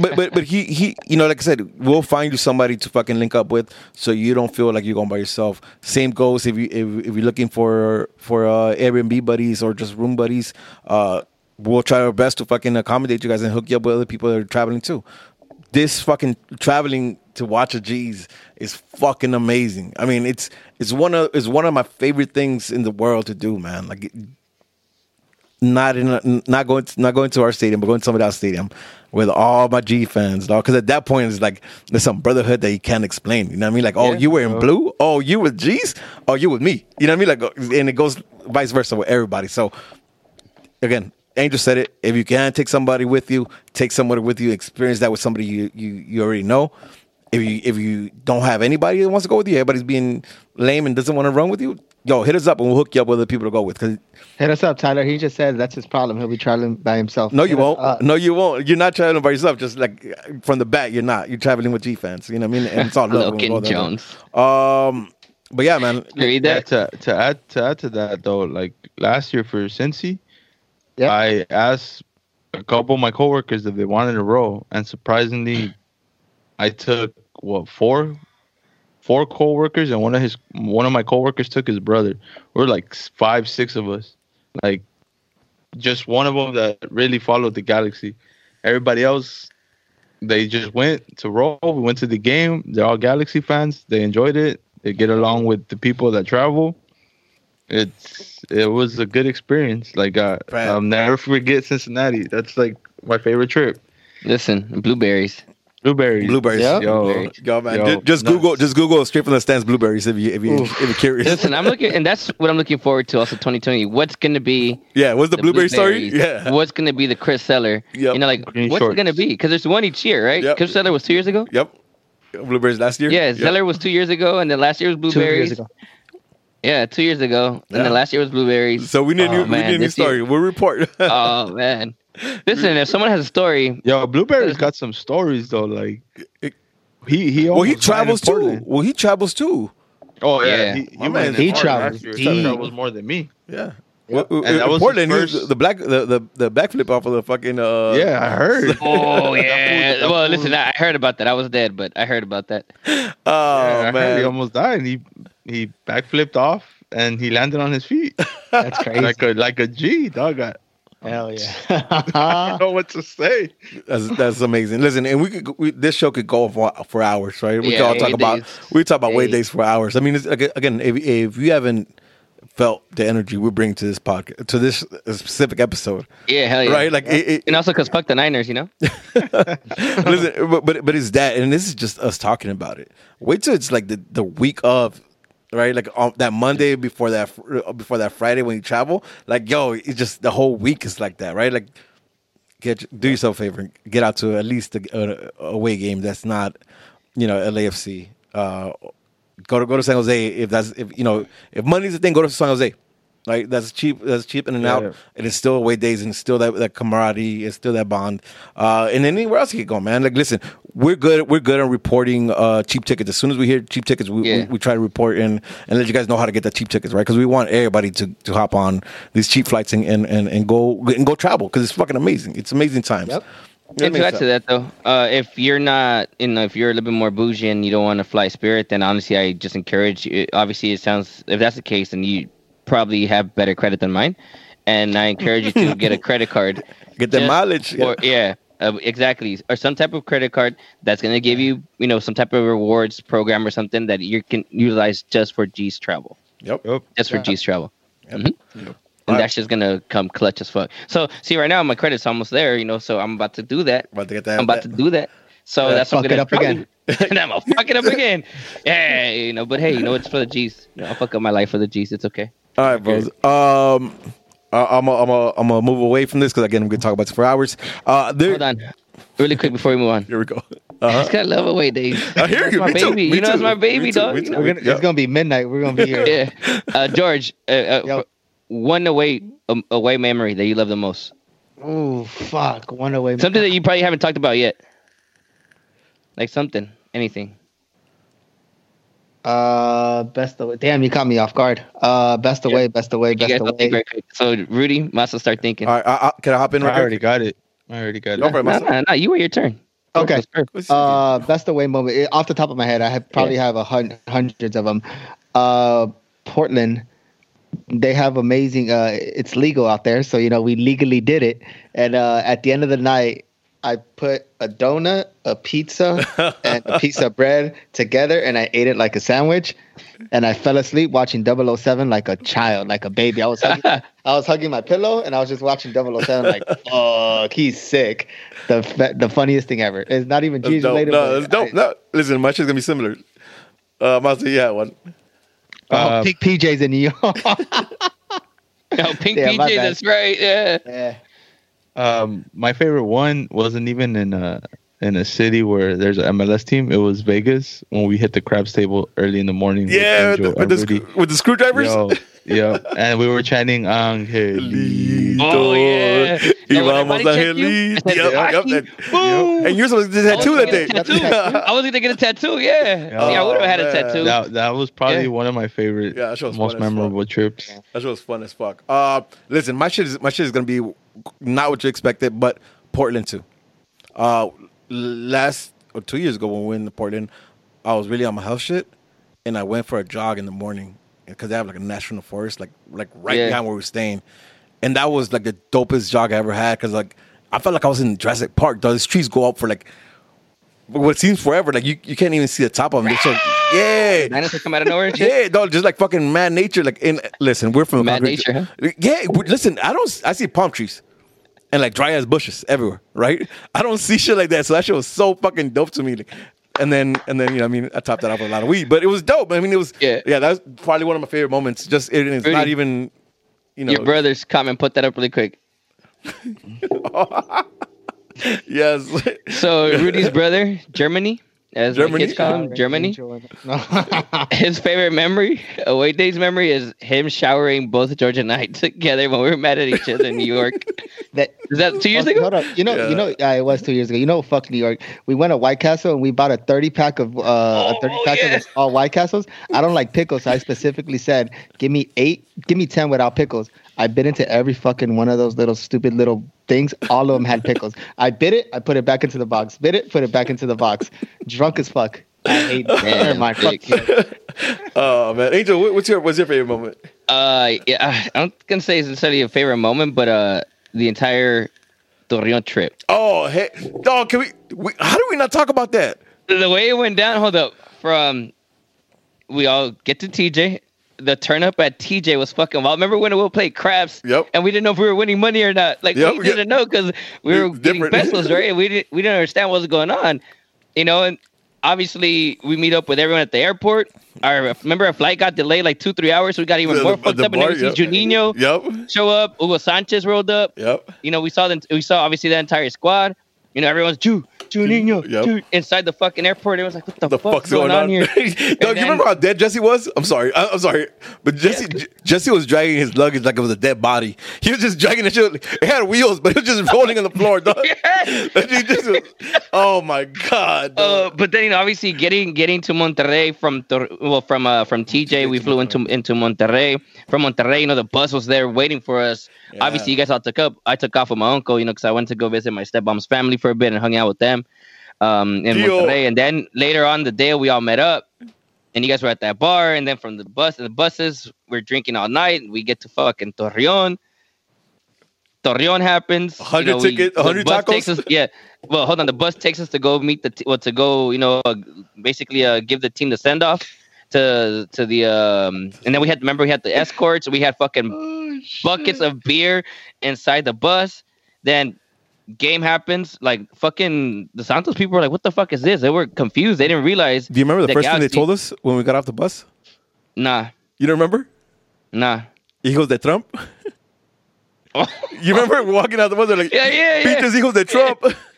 but but but he he you know like I said, we'll find you somebody to fucking link up with, so you don't feel like you're going by yourself. Same goes if you if, if you're looking for for uh, Airbnb buddies or just room buddies. Uh, we'll try our best to fucking accommodate you guys and hook you up with other people that are traveling too this fucking traveling to watch a G's is fucking amazing. I mean, it's it's one of it's one of my favorite things in the world to do, man. Like not in a, not going to, not going to our stadium, but going to somebody else's stadium with all my G fans, dog. Because at that point, it's like there's some brotherhood that you can't explain. You know what I mean? Like, oh, Yeah. you were in oh. blue. Oh, you with G's. Oh, you with me. You know what I mean? Like, uh, and it goes vice versa with everybody. So again, Angel said it. If you can take somebody with you, take somebody with you. Experience that with somebody you you, you already know. If you if you don't have anybody that wants to go with you, everybody's being lame and doesn't want to run with you. Yo, hit us up and we'll hook you up with other people to go with. Cause Hit us up, Tyler. He just said that's his problem. He'll be traveling by himself. no, you Hit us won't. No, you won't. You're not traveling by yourself. Just like from the bat, you're not. You're traveling with G fans. You know what I mean? And it's all love. when we Logan. Jones. Um, but yeah, man. Yeah, that? to to add to add to that though, like last year for Cincy, Yeah. I asked a couple of my coworkers if they wanted a row, and surprisingly, I took what four, four coworkers, and one of his one of my coworkers took his brother. We're like five, six of us. Like just one of them that really followed the Galaxy. Everybody else, they just went to roll. We went to the game. They're all Galaxy fans. They enjoyed it. They get along with the people that travel. It's it was a good experience. Like uh, I'll never forget Cincinnati. That's like my favorite trip. Listen, blueberries. Blueberries. Blueberries. Yeah. Yo, Yo, man, Yo, ju- just, nuts. Google, just Google straight from the stands blueberries if you if you if you're curious. Listen, I'm looking, and that's what I'm looking forward to. Also, 2020. What's going to be yeah, what's the, the blueberry story? Yeah, What's going to be the Chris Seller? Yep. You know, like Green what's shorts. it going to be? Because there's one each year, right? Yep. Chris Seller was two years ago. yep. Blueberries last year. Yeah, Yep. Zeller was two years ago, and then last year was Two blueberries. years ago. Yeah, two years ago, and Yeah. then last year was blueberries. So we need a new, Oh, we man, need a new this year- story. We'll report. oh man, listen, if someone has a story, Yo, Blueberry's got some stories though. Like he he well, he almost died in travels too. Well, he travels too. Oh yeah, Yeah. he, he, man, he travels last He travels more than me. Yeah. Yep. Well, And that in was Portland, he was first- the black the, the, the backflip off of the fucking uh yeah, I heard. oh yeah. well, listen, I heard about that. I was dead, but I heard about that. Oh Yeah, man. he almost died. And he he backflipped off and he landed on his feet That's crazy. like a like a G dog. I, Hell yeah! I don't know what to say. That's that's amazing. Listen, and we could we, this show could go for, for hours, right? We Yeah, could all talk way about we talk about way Days. days for hours. I mean, it's, again, if if you haven't felt the energy we bring to this podcast to this specific episode, Yeah, hell yeah. right? Like, it, it, and also because fuck the Niners, you know. listen, but, but but it's that, and this is just us talking about it. Wait till it's like the the week of. Right, like on that Monday before that before that Friday when you travel, like yo, it's just the whole week is like that, right? Like get do yourself a favor and get out to at least a, a, a away game that's not you know LAFC. Uh, go to go to San Jose if that's if you know if money's the thing. Go to San Jose. Like that's cheap. That's cheap in and Yeah, out, yeah. and it's still away days, and it's still that, that camaraderie, it's still that bond, uh, and anywhere else you can go, man. Like, listen, we're good. We're good on reporting uh, cheap tickets. As soon as we hear cheap tickets, we, we, Yeah. we try to report and, and let you guys know how to get the cheap tickets, right? Because we want everybody to, to hop on these cheap flights and, and, and, and go and go travel because it's fucking amazing. It's amazing times. Yep. And to add to that though, uh, if you're not, you know, if you're a little bit more bougie and you don't want to fly Spirit, then honestly, I just encourage you. Obviously, it sounds if that's the case, then you probably have better credit than mine, and I encourage you to get a credit card. Get the mileage. Or yeah, uh, exactly, or some type of credit card that's gonna give you, you know, some type of rewards program or something that you can utilize just for G's travel, Yep. Yep. just for Yeah. G's travel. Yep. Mhm. Yep. And Alright. that's just gonna come clutch as fuck. So see, right now my credit's almost there, you know. So I'm about to do that. About to get that. I'm about to do that. So Yeah, that's what I'm gonna it up again. and I'm gonna fuck it up again. Yeah, you know. But hey, you know it's for the G's. You know, I'll fuck up my life for the G's. It's okay. All right, bros. Um, I- I'm a, I'm a, I'm gonna move away from this because again, I'm gonna talk about this for hours. Uh, there, Hold on, really quick before we move on. Here we go. I Uh-huh. just gotta love away days. I hear That's you. My Me baby. too. You know, it's my baby, too. dog. You know? Gonna, Yeah. It's gonna be midnight. We're gonna be here. Yeah. Uh, George, uh, uh, one away um, away memory that you love the most. Oh fuck! One away. Something that you probably haven't talked about yet. Like something, anything. Uh, best away. Damn, you caught me off guard. Uh, best away. Best away. Best guys don't away. think. So Rudy, must start thinking. All right, I, I, can I hop in? I Right already got it. I already got Go it. for it, Nah, Master. nah, nah, you wait your turn. Okay. first. Let's see. Uh, best away moment off the top of my head. I have, probably have a hun- hundreds of them. Uh, Portland. They have amazing. Uh, it's legal out there, so you know we legally did it. And uh, at the end of the night, I put a donut, a pizza, and a piece of bread together, and I ate it like a sandwich. And I fell asleep watching 007 like a child, like a baby. I was hugging, I was hugging my pillow, and I was just watching 007 like, fuck, he's sick. The fe- the funniest thing ever. It's not even Jesus cheese dope. related. No, but that's dope. I- No, listen, my shit's gonna be similar. Uh, Master, yeah, one. Oh, Uh, pink PJs in New York. No, Pink Yeah, my PJ, bad. that's right. Yeah. yeah. Um, my favorite one wasn't even in a in a city where there's an MLS team. It was Vegas when we hit the crabs table early in the morning. with Yeah, with Angel the, with, the, and with the screwdrivers. Yo, yeah, and we were chanting Angelito. Oh, yeah. Y So when vamos everybody a checked you, Angelito. I Yep, yep, "Rocky, that- And you're supposed to do I was tattoo that day. tattoo. I was gonna get a tattoo. Yeah, Yeah. yeah, I would have had Oh, a tattoo. That that was probably Yeah. one of my favorite, Yeah, that was most fun as fuck. memorable trips. That shit was fun as fuck. Uh, listen, my shit is my shit is gonna be not what you expected, but Portland too. Uh, last or two years ago when we were in Portland, I was really on my health shit, and I went for a jog in the morning because they have like a national forest, like like right Yeah. behind where we're staying, and that was like the dopest jog I ever had because like I felt like I was in Jurassic Park. Those trees go up for like what seems forever. Like you, you can't even see the top of them. So yeah. Dinosaurs come out of nowhere. and? Yeah, no, just like fucking mad nature. Like, in listen, we're from Mad nature, Yeah, we- listen, I don't. I see palm trees and like dry ass bushes everywhere. Right? I don't see shit like that. So that shit was so fucking dope to me. Like, and then, and then, you know, I mean, I topped that off with a lot of weed, but it was dope. I mean, it was, Yeah. yeah, that was probably one of my favorite moments. Just, it, it's Rudy, not even, you know, Your brother's comment. Put that up really quick. yes, So Rudy's brother, Germany, as Germany? my kids call him, Germany. No. His favorite memory, away days memory, is him showering both George and I together when we were mad at each other in New York. that Is that two years Oh, ago? Hold up. You know, Yeah. you know, yeah, it was two years ago. You know, fuck New York. We went to White Castle and we bought a thirty pack of uh, a thirty Oh, pack yeah. of all White Castles. I don't like pickles, so I specifically said, "Give me eight, give me ten without pickles." I bit into every fucking one of those little stupid little things. All of them had pickles. I bit it. I put it back into the box. Bit it. Put it back into the box. Drunk as fuck. I hate. Never mind. Fuck dick. you. oh man, Angel, what's your what's your favorite moment? Uh, yeah, I'm gonna say it's necessarily a favorite moment, but uh, the entire Torreon trip. Oh, hey, dog, can we, we? How do we not talk about that? The way it went down. Hold up. From we all get to TJ. The turn up at TJ was fucking wild. Remember when we played craps? Yep. And we didn't know if we were winning money or not. Like Yep, we didn't know because we were different. pesos, right? And we didn't we didn't understand what was going on. You know, and obviously we meet up with everyone at the airport. Our remember our flight got delayed like two, three hours. So we got even The- more the- fucked the up and then we yep. see Juninho Yep, show up. Hugo Sanchez rolled up. yep. You know, we saw the we saw obviously the entire squad. You know, everyone's Ju, Juninho, Yep. Ju, inside the fucking airport. It was like, what the, the fuck's, fuck's going, on, here? Dog, you remember how dead Jesse was? I'm sorry. I, am sorry. But Jesse J- Jesse was dragging his luggage like it was a dead body. He was just dragging the shit. It had wheels, but it was just rolling on the floor, dog. Just oh my god. Uh, but then you know, obviously getting getting to Monterrey from well from uh, from TJ, we flew into into Monterrey. From Monterrey, you know, the bus was there waiting for us. Yeah. Obviously, you guys all took up. I took off with my uncle, you know, because I went to go visit my stepmom's family for a bit and hung out with them um, in. Monterrey. And then later on the day, we all met up, and you guys were at that bar. And then from the bus, and the buses, we're drinking all night. And we get to fucking Torreon. Torreon happens. 100 you know, we- ticket- the 100 bus tacos? takes us- yeah. Well, hold on. The bus takes us to go meet the t- well to go. You know, uh, basically uh, give the team the send off to to the um. And then we had remember we had the escorts. We had fucking Oh, buckets of beer inside the bus. Then game happens. Like fucking the Santos people were like, "What the fuck is this?" They were confused. They didn't realize. Do you remember the, the first thing they told us when we got off the bus? Nah, You don't remember? nah. Hijos de Trump. You remember walking out the bus? They're like, Yeah, yeah, yeah. Pinches hijos de Trump. we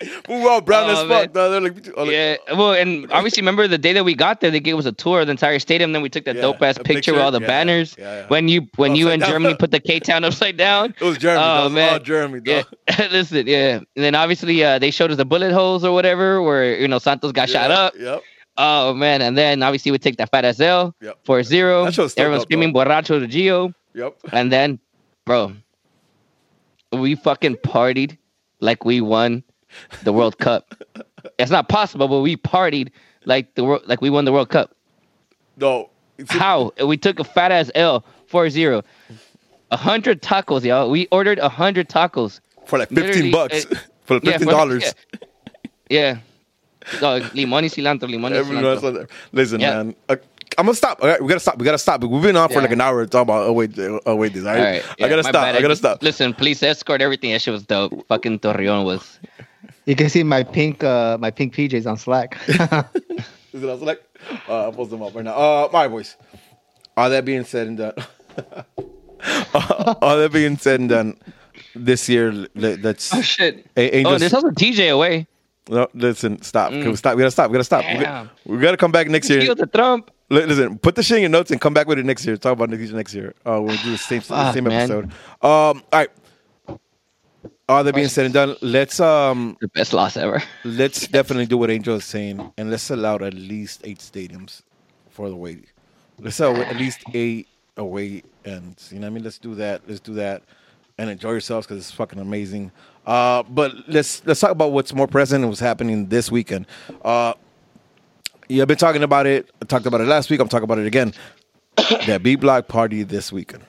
were all brown Oh, as fuck. dog. They're like, like- Yeah, well, and obviously, remember the day that we got there, they gave us a tour of the entire stadium. Then we took that Yeah, dope ass a picture, with all the yeah, banners. yeah, yeah. When you when you and down. Germany put the K Town upside down. It was Jeremy. Oh, was man. all Jeremy. Yeah, listen, yeah. And then obviously uh, they showed us the bullet holes or whatever, where you know Santos got shot up. Yep. Oh man, and then obviously we take that fat ass L Yep. for zero. That shit was Everyone's dope, screaming "Borracho de Gio," Yep. and then, bro, we fucking partied like we won the World Cup. It's not possible, but we partied like the world, like we won the World Cup. No. How? We took a fat ass L 4-0. A hundred tacos, y'all. We ordered a hundred tacos. For like 15 Literally, bucks. it- for Yeah, 15. for- dollars. Yeah. yeah. No, limon y cilantro, limon y cilantro. Listen, Yeah. man. Uh, I'm gonna stop. All right, we gotta stop. We gotta stop. We've been on for Yeah. like an hour talking about oh wait, oh wait, this. All right, All right. I gotta stop. bad. I gotta just- stop. Listen, police escort everything. That shit was dope. Fucking Torreon was. You can see my pink, uh, my pink PJs on Slack. Is it on Slack? Uh, I'll post them up right now. Uh, all right, boys. All that being said and done. all that being said and done, this year, let- let's. Oh shit. A- Oh, Angels, there's also TJ away. no, listen, stop. Can we Mm. stop? We gotta stop. We gotta stop. We Damn. gotta, we gotta come back next year. He the Trump. Listen, put the shit in your notes and come back with it next year. Talk about next next year. Uh, we'll do the same the same man. episode. Um, all right. All that being said and done, let's um The best loss ever. let's definitely do what Angel is saying, and let's allow at least eight stadiums for the way. Let's allow at least eight away ends. You know what I mean? Let's do that. Let's do that, and enjoy yourselves because it's fucking amazing. Uh, but let's let's talk about what's more present and what's happening this weekend. Uh, Yeah, I've been talking about it. I talked about it last week. I'm talking about it again. that B block party this weekend.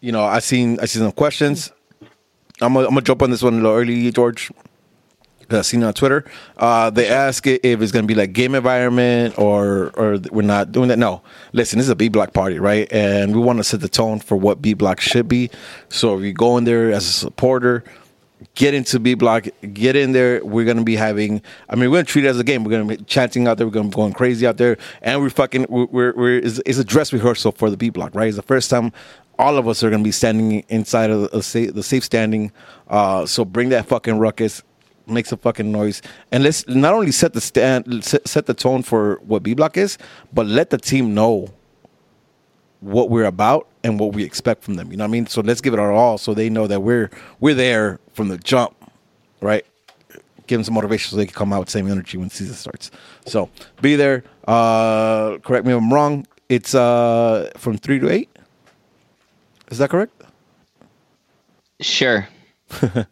You know, I seen I seen some questions. I'm gonna, I'm jump on this one a little early, George. I seen it on Twitter. Uh, they ask if it's gonna be like game environment or or we're not doing that. No, listen, this is a B block party, right? And we want to set the tone for what B block should be. So if you go in there as a supporter, get into B block, get in there. We're gonna be having. I mean, we're gonna treat it as a game. We're gonna be chanting out there. We're gonna be going crazy out there, and we're fucking. We're, we're, we're it's, it's a dress rehearsal for the B block, right? It's the first time all of us are gonna be standing inside of the, safe, the safe standing. Uh, so bring that fucking ruckus. Make some fucking noise, and let's not only set the stand, set, the tone for what B block is, but let the team know what we're about and what we expect from them. You know what I mean? So let's give it our all so they know that we're we're there from the jump, right? Give them some motivation so they can come out with same energy when season starts. So be there. Uh, correct me if I'm wrong. It's uh, from three to eight. Is that correct? Sure.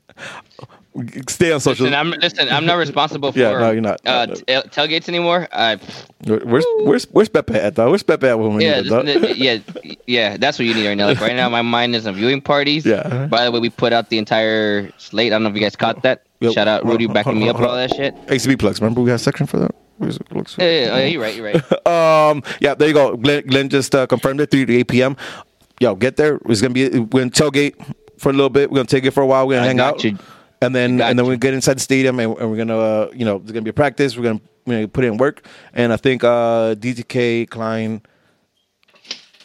Stay on social. Listen, I'm listen. I'm not responsible for Yeah, no, you're not. Uh, No, no. t- tailgates anymore. I Where's where's where's Pepe at? Though? Where's Pepe at when we yeah, need dog? yeah, yeah. That's what you need right now. Like right now, my mind is on viewing parties. Yeah. By the way, we put out the entire slate. I don't know if you guys caught that. Yo, Shout out Rudy backing me up with all that shit. ACB plugs. Remember we had a section for that. It? Yeah, yeah, yeah, you're right. You're right. um, yeah, there you go. Glenn, Glenn just uh, confirmed it, 3 to 8 p.m. Yo, get there. It's gonna be we're gonna tailgate for a little bit. We're gonna take it for a while. We're gonna I hang out, you. and then Got and then you. we get inside the stadium, and, and we're gonna uh, you know there's gonna be a practice. We're gonna we're gonna put in work, and I think uh, DTK Klein.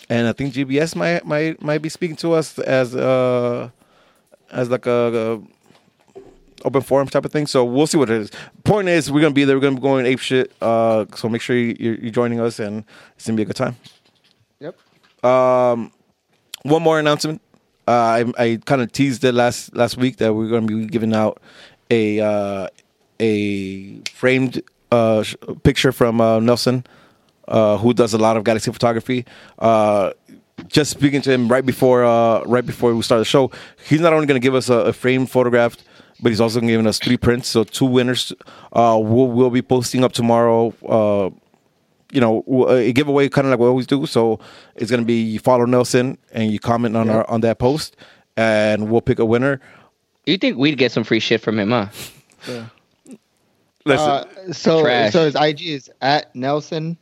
And I think GBS might might might be speaking to us as uh as like a, a open forum type of thing. So we'll see what it is. Point is, we're gonna be there. We're gonna be going ape shit. Uh, so make sure you, you're, you're joining us, and it's gonna be a good time. Yep. One more announcement. Uh, I, I kind of teased it last last week that we're gonna be giving out a uh, a framed uh, sh- picture from uh, Nelson, uh, who does a lot of galaxy photography. Uh, just speaking to him right before right before we start the show, he's not only going to give us a, a framed photograph, but he's also giving us three prints. So two winners. We'll we'll be posting up tomorrow. Uh, you know, a giveaway kind of like we always do. So it's gonna be you follow Nelson and you comment on our on that post, and we'll pick a winner. You think we'd get some free shit from him, huh? Listen, Uh, so Trash. so his IG is at Nelson.jpg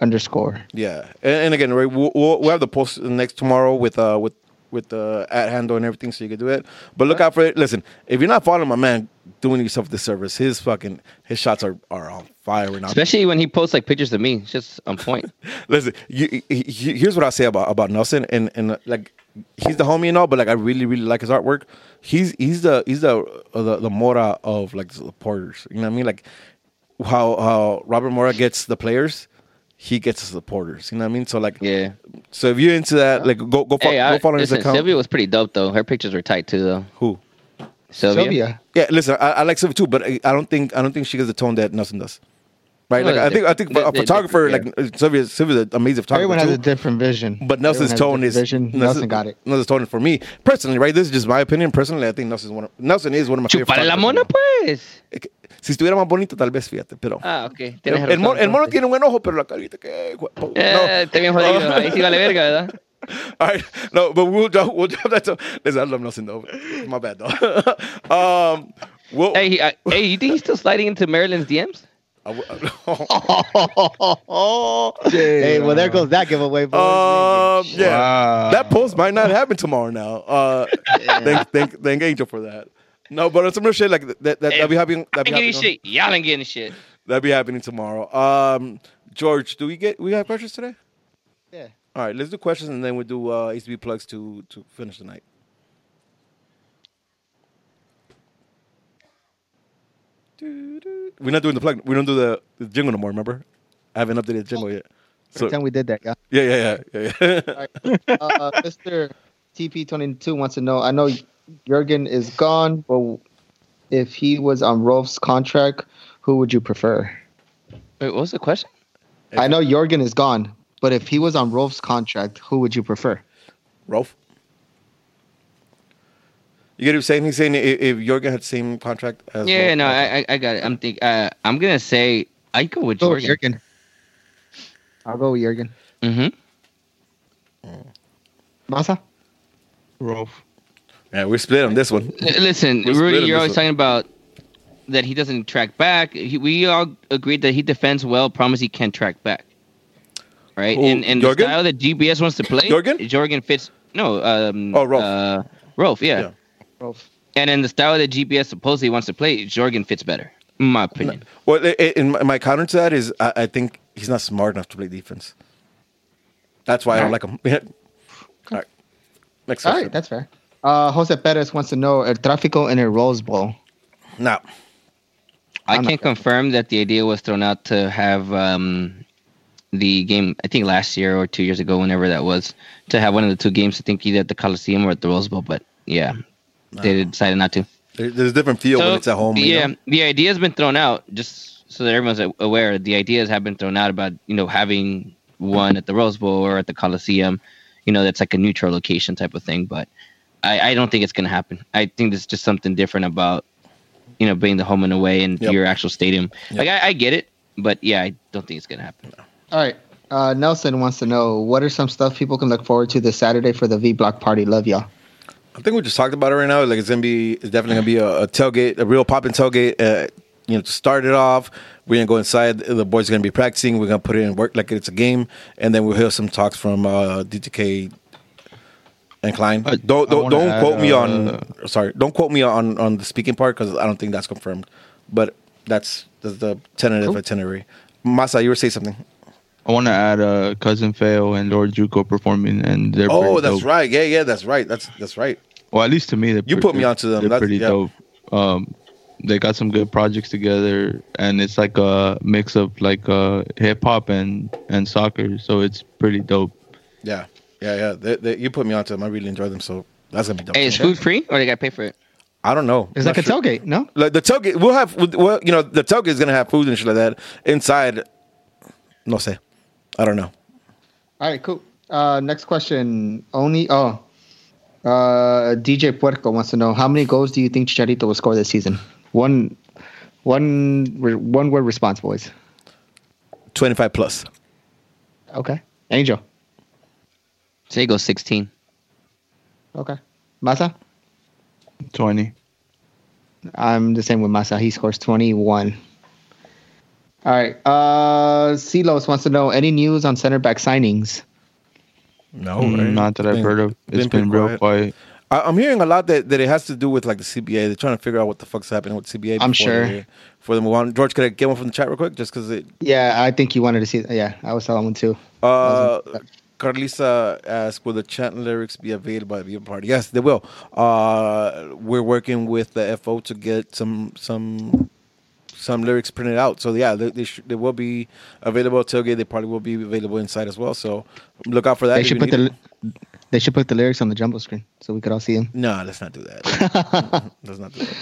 underscore. yeah, and, and again, right, we'll, we'll we'll have the post next tomorrow with uh with with the at handle and everything, so you can do it. But look out for it. Listen, if you're not following my man, doing yourself this service, his fucking his shots are are on fire right now. Especially when he posts like pictures of me. It's just on point. Listen, you, he- here's what I say about about Nelson, and and uh, like he's the homie and all, but like I really really like his artwork. He's he's the he's the uh, the, the Mora of like the supporters. You know what I mean? Like how how Robert Mora gets the players, he gets the supporters. You know what I mean? So like Yeah. So if you're into that, like go go, fo- Hey, go I, follow his listen, account. Sylvia was pretty dope though. Her pictures were tight too though. Who? Sylvia. Sylvia. Yeah, listen, I, I like Sylvia too, but I, I don't think I don't think she gets the tone that Nelson does. Right? Well, Like I think I think they- a photographer different, like uh, Sylvia Sylvia's an amazing photographer. Everyone has too. a different vision. But Nelson's Everyone tone is vision. Nelson got it. Nelson's tone for me personally, right? This is just my opinion. Personally, I think Nelson's one. Of, Nelson is one of my favorite. Chupale la photographers. mona, pues. Eh, Es que Si estuviera más bonito, tal vez, fíjate, pero. Ah, ok. el, Tienes el mono, el mono tiene un buen ojo, pero la carita que. guapo. Eh, No. está bien jodido. Ahí sí vale verga, ¿verdad? All right, no, but we'll drop, we'll drop that. To, listen, I love Nelson though. My bad though. um, we'll, Hey, he, I, hey, you think he's still sliding into Maryland's DMs? I will- Hey, well, there goes that giveaway. Boys. um, yeah, Wow. that post might not happen tomorrow. Now, uh, thank, thank, thank Angel for that. No, but on some real shit like that, that that'll be happening. I That'll be ain't getting happening, shit. Y'all ain't getting shit. that'll be happening tomorrow. Um, George, do we get we have questions today? Yeah. All right, let's do questions and then we'll do uh, ACB plugs to to finish the night. We're not doing the plug. We don't do the, the jingle no more. Remember, I haven't updated the jingle yet. So Pretend we did that, yeah. yeah, yeah, yeah, yeah. yeah. uh, Mr. TP22 wants to know. I know Jurgen is gone, but if he was on Rolf's contract, who would you prefer? Wait, what was the question? I know Jurgen is gone, but if he was on Rolf's contract, who would you prefer? Rolf. You get what he's saying? He's saying if, if Jorgen had the same contract as Yeah, well. no, I, I I got it. I'm think uh, I'm gonna say I go with Go with Jorgen. Jurgen. I'll go with Jurgen. Mm-hmm. Masa? Rolf. Yeah, we split on this one. Listen, Rudy, you're always one. talking about that he doesn't track back. He, we all agreed that he defends well. Promise he can track back. Right, Who, and and the style that GBS wants to play, Jorgen? Jorgen fits. No, um, Oh, Rolf. Uh, Rolf, yeah. Yeah. Rolf. And in the style that GBS supposedly wants to play, Jorgen fits better, in my opinion. Well, i- i- in my, my counter to that is I, I think he's not smart enough to play defense. That's why I don't like him. All right. Next All question. right, that's fair. Uh, Jose Perez wants to know El Tráfico in a Rose Bowl. No. I I'm can not- confirm that the idea was thrown out to have um, the game. I think last year or two years ago, whenever that was, to have one of the two games. I think either at the Coliseum or at the Rose Bowl. But yeah, they decided not to. there's a different feel when it's at home. Yeah, know? the idea has been thrown out just so that everyone's a- aware. The ideas have been thrown out about you know having one at the Rose Bowl or at the Coliseum. You know, that's like a neutral location type of thing. But I, I don't think it's going to happen. I think there's just something different about you know being the home and away and Yep. your actual stadium. Yep. Like I, I get it, but yeah, I don't think it's going to happen. All right. Uh, Nelson wants to know what are some stuff people can look forward to this Saturday for the V Block party. Love y'all. I think we just talked about it right now. Like it's gonna be, it's definitely gonna be a, a tailgate, a real popping tailgate. Uh, you know, to start it off, we're gonna go inside. The boys are gonna be practicing. We're gonna put it in work like it's a game, and then we'll hear some talks from uh, DTK and Klein. I- don't don't, don't add, quote me uh, on. Sorry, don't quote me on on the speaking part because I don't think that's confirmed. But that's that's the tentative Cool. itinerary. Masa, you were saying something. I want to add uh, cousin Feo and Lord Juco performing, and they're Oh, that's dope. right. Yeah, yeah, that's right. That's that's right. Well, at least to me, they're You put me they're- onto them. They're That's- pretty yeah. dope. Um, they got some good projects together, and it's like a mix of like uh, hip hop and and soccer. So it's pretty dope. Yeah, yeah, yeah. They, they, you put me onto them. I really enjoy them. So that's gonna be dope. Hey, is food free or they got to pay for it? I don't know. It's Not like a sure. tailgate, no? Like the tailgate, we'll have. Well, you know, the tailgate is gonna have food and shit like that inside. No sé. I don't know. All right, cool. Uh, next question. Only oh, uh, DJ Puerco wants to know how many goals do you think Chicharito will score this season? One, one, one word response, boys. Twenty five plus. Okay. Angel. Say he goes 16. Okay. Masa. Twenty. I'm the same with Masa. He scores 21. All right. Uh, Silos wants to know any news on center back signings. No, Mm. Not that I've Been- heard of. It's pretty been real quiet. I, I'm hearing a lot that, that it has to do with like the CBA. They're trying to figure out what the fuck's happening with CBA. I'm before sure. they- For them, one George, could I get one from the chat real quick? Just because it. Yeah, I think you wanted to see. Yeah, I was telling one too. Uh, Carlisa asked, "Will the chant lyrics be available at the party?" Yes, they will. Uh, we're working with the FO to get some some some lyrics printed out. So yeah, they they, sh- they will be available at tailgate. They probably will be available inside as well. So look out for that. They should put the li- they should put the lyrics on the jumbo screen so we could all see them. No, let's not do that. let's not do that.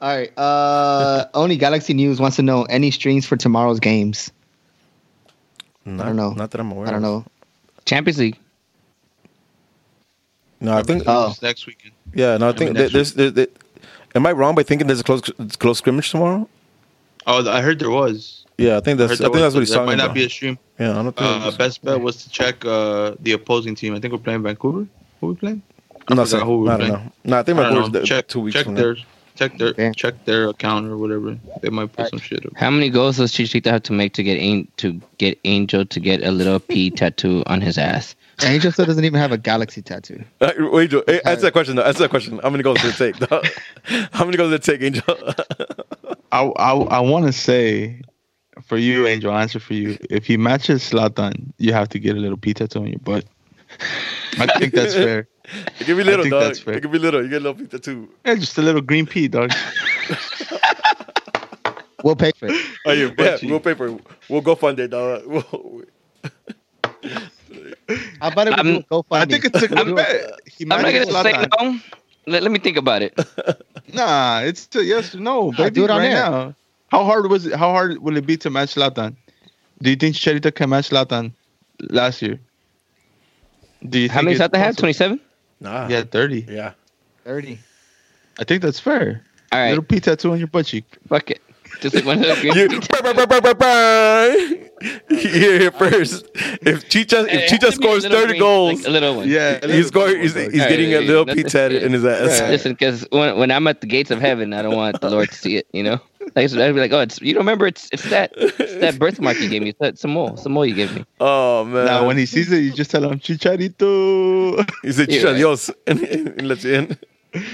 All right. Uh, Only Galaxy News wants to know any streams for tomorrow's games. Not, don't know. Not that I'm aware. I don't know. Champions League. No, I think. Oh. Next weekend. Yeah, no, I think mean, that that's- there's. there- there- am I wrong by thinking there's a close close scrimmage tomorrow? Oh, I heard there was. Yeah, I think that's. heard I think there that's what was. he's There talking might not be a stream. yeah, I don't think. Uh, best bet was to check uh, the opposing team. I think we're playing Vancouver. Who we playing? I'm not forgot saying. who we I don't playing. know. No, I think I my don't the- Check two weeks check from their check their Yeah. check their account or whatever. They might put some shit up. How many goals does Chicharito have to make to get An- to get Angel to get a little P tattoo on his ass? Angel still doesn't even have a Galaxy tattoo. Uh, wait, Joe, hey, answer that question. Though. Answer that question. How many goals did it take? dog? How many goals did it take, Angel? I I, I want to say for you, Angel. Answer for you. If he matches Zlatan, you have to get a little P tattoo on your butt. I think that's fair. It can be little, think dog. that's. It can be little. You get a little pizza too. Yeah, just a little green pea, dog. We'll pay for it. Oh, yeah, yeah, Butt we'll pay for it. We'll go fund it, dog. We'll, How about if we I'm- do a GoFundMe? I think it's a good bet. He I'm not matches gonna say Zlatan. no. Let, let me think about it. Nah, it's a yes or no, baby. do it on right air. now. How hard was it? How hard will it be to match Zlatan? Do you think Chicharito can match Zlatan last year? Do you How think many it's shots they have? 27? Nah. Yeah, thirty. Yeah. 30. I think that's fair. All right, Little P tattoo on your butt cheek. fuck it. Just like one of the You, Bye, bye, bye, bye, bye. You hear it first. If Chicha, It if has Chicha to be a scores thirty green, goals, like a little one. Yeah, he's going. He's, he's getting a little P tatted in his ass. Listen, because when, when I'm at the gates of heaven, I don't want the Lord to see it. You know, like so I'd be like, oh, it's you don't remember? It's it's that it's that birthmark you gave me. It's that some more, some more you gave me. Oh man! Now, when he sees it, you just tell him Chicharito. he said You're Chicha right. And, and lets you in.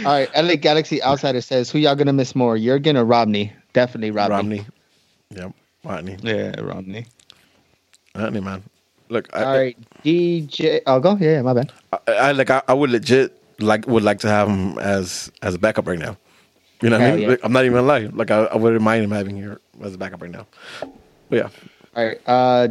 All right, LA Galaxy Outsider says, who y'all gonna miss more, Jurgen or Romney? Definitely Romney. Romney. Yep, Romney. yeah, Romney. Romney, man. Look, I, All right, DJ. I'll oh, go. Yeah, yeah, my bad. I, I like. I, I would legit like would like to have him as as a backup right now. You know what I mean? Yeah. I'm not even gonna lie. Like I, I wouldn't mind him having here as a backup right now. But yeah, All right, uh,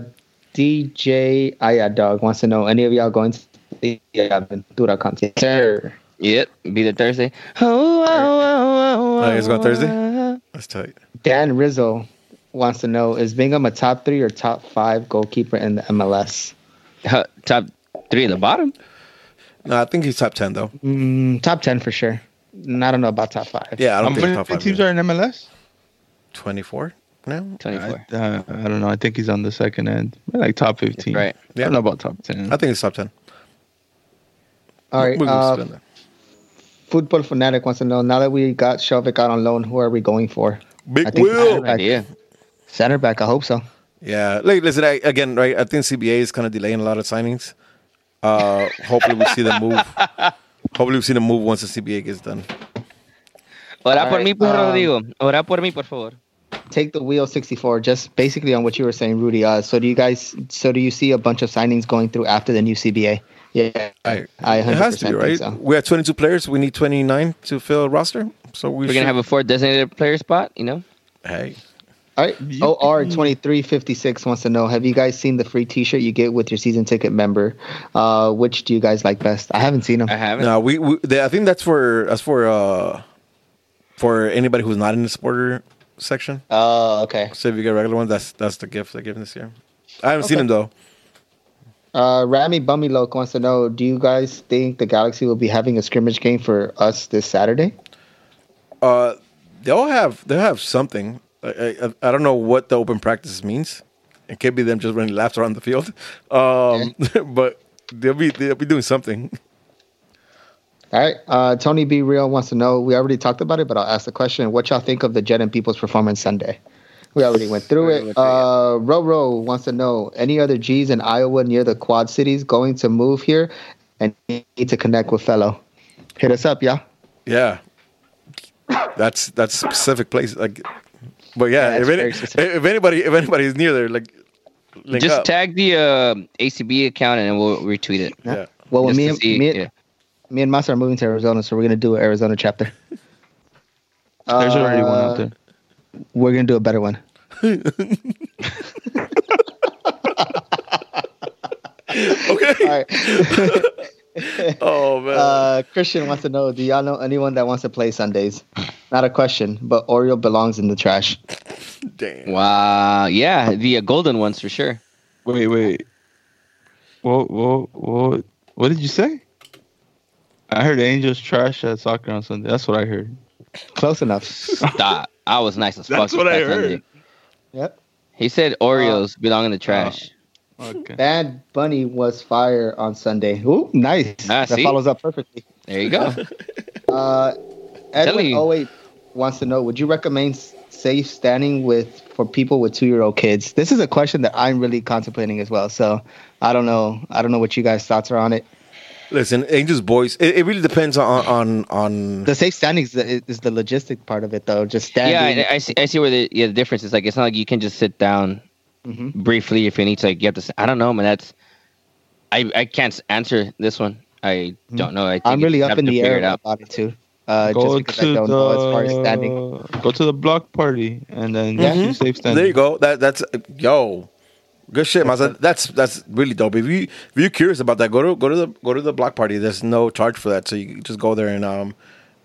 DJ Aya Dog wants to know any of y'all going to the Aventura concert? Sir. Yep, be there Thursday. Oh, oh, oh, oh, Oh, he's going Thursday? oh. that's tight. Dan Rizzo wants to know is Bingham a top three or top five goalkeeper in the MLS? Huh, Top three at the bottom. No, I think he's top ten though. Mm, top ten for sure. And I don't know about top five. Yeah, I don't think many top five. teams are in MLS? twenty four now? Twenty I, uh, I don't know. I think he's on the second end, like top fifteen. Right. I Yeah. don't know about top ten. I think it's top ten. All right. We can Uh. Football fanatic wants to know now that we got Skjelvik out on loan, who are we going for? Big I think Will. Back. Center back. I hope so. Yeah, like listen, I, again, right? I think CBA is kind of delaying a lot of signings. Uh, hopefully, we see them move. Hopefully, we've seen them move once the CBA gets done. Ora All por right, mí, por um, Rodrigo. Ora por mí, por favor. Take the wheel 64. Just basically on what you were saying, Rudy. Uh, so do you guys? So do you see a bunch of signings going through after the new CBA? Yeah, I, I it has to be right. so. We have 22 players. We need 29 to fill a roster. So we We're gonna have a four designated player spot. You know. Hey, All right. OR twenty three fifty six wants to know: Have you guys seen the free T-shirt you get with your season ticket member? Uh, which do you guys like best? I haven't seen them. I haven't. no, we, we they, I think that's for that's for uh for anybody who's not in the supporter section. Oh, okay. So if you get regular ones, that's that's the gift they're giving this year. I haven't seen them though. Uh, Rami Bummy wants to know: Do you guys think the Galaxy will be having a scrimmage game for us this Saturday? Uh, they'll have they'll have something. I, I, I don't know what the open practice means. It could be them just running laps around the field. Um, but they'll be they'll be doing something. All right. Uh, Tony B. Real wants to know. We already talked about it, but I'll ask the question: What y'all think of the Jet and People's performance Sunday? We already went through it. went through it, Uh, Roro wants to know: Any other G's in Iowa near the Quad Cities going to move here and need to connect with fellow? Hit us up, yeah. Yeah, that's that's specific place. Like, but yeah, Yeah, if, any, if anybody if anybody is near there, like, link Just up. tag the uh, ACB account and we'll retweet it. Yeah. Well, Just me and see- me, yeah. me and Masa are moving to Arizona, so we're gonna do an Arizona chapter. There's already one Uh, out there. We're gonna do a better one. okay. All right. Oh man. Uh, Christian wants to know: Do y'all know anyone that wants to play Sundays? Not a question, but Oreo belongs in the trash. Damn. Wow. Yeah, the uh, golden ones for sure. Wait, wait. What, what, what, what did you say? I heard Angels trash at soccer on Sunday. That's what I heard. Close enough. Stop. I was nice as fuck. That's what I heard. Sunday. Yep. He said Oreos belong in the trash. Okay. Bad Bunny was fire on Sunday. Ooh, nice. Ah, that see? follows up perfectly. There you go. Uh, Telling Edwin you. 08 wants to know: Would you recommend safe standing with for people with two year old kids? This is a question that I'm really contemplating as well. So I don't know. I don't know what you guys' thoughts are on it. Listen, Angels boys. It, it really depends on on on. The safe standing is the, is the logistic part of it, though. Just standing. yeah, I, I see. I see where the yeah the difference is. Like it's not like you can just sit down Mhm. briefly if you need to. Like you have to. don't know, man. That's I I can't answer this one. I don't know. I think. I'm really up in the air it about it too. Uh, go just because I to don't the know as far as standing. go to the block party and then Yeah. do safe standing. There you go. That that's yo, good shit, Masa. That's that's really dope. If you if you're curious about that, go to go to the go to the block party. There's no charge for that, so you just go there and um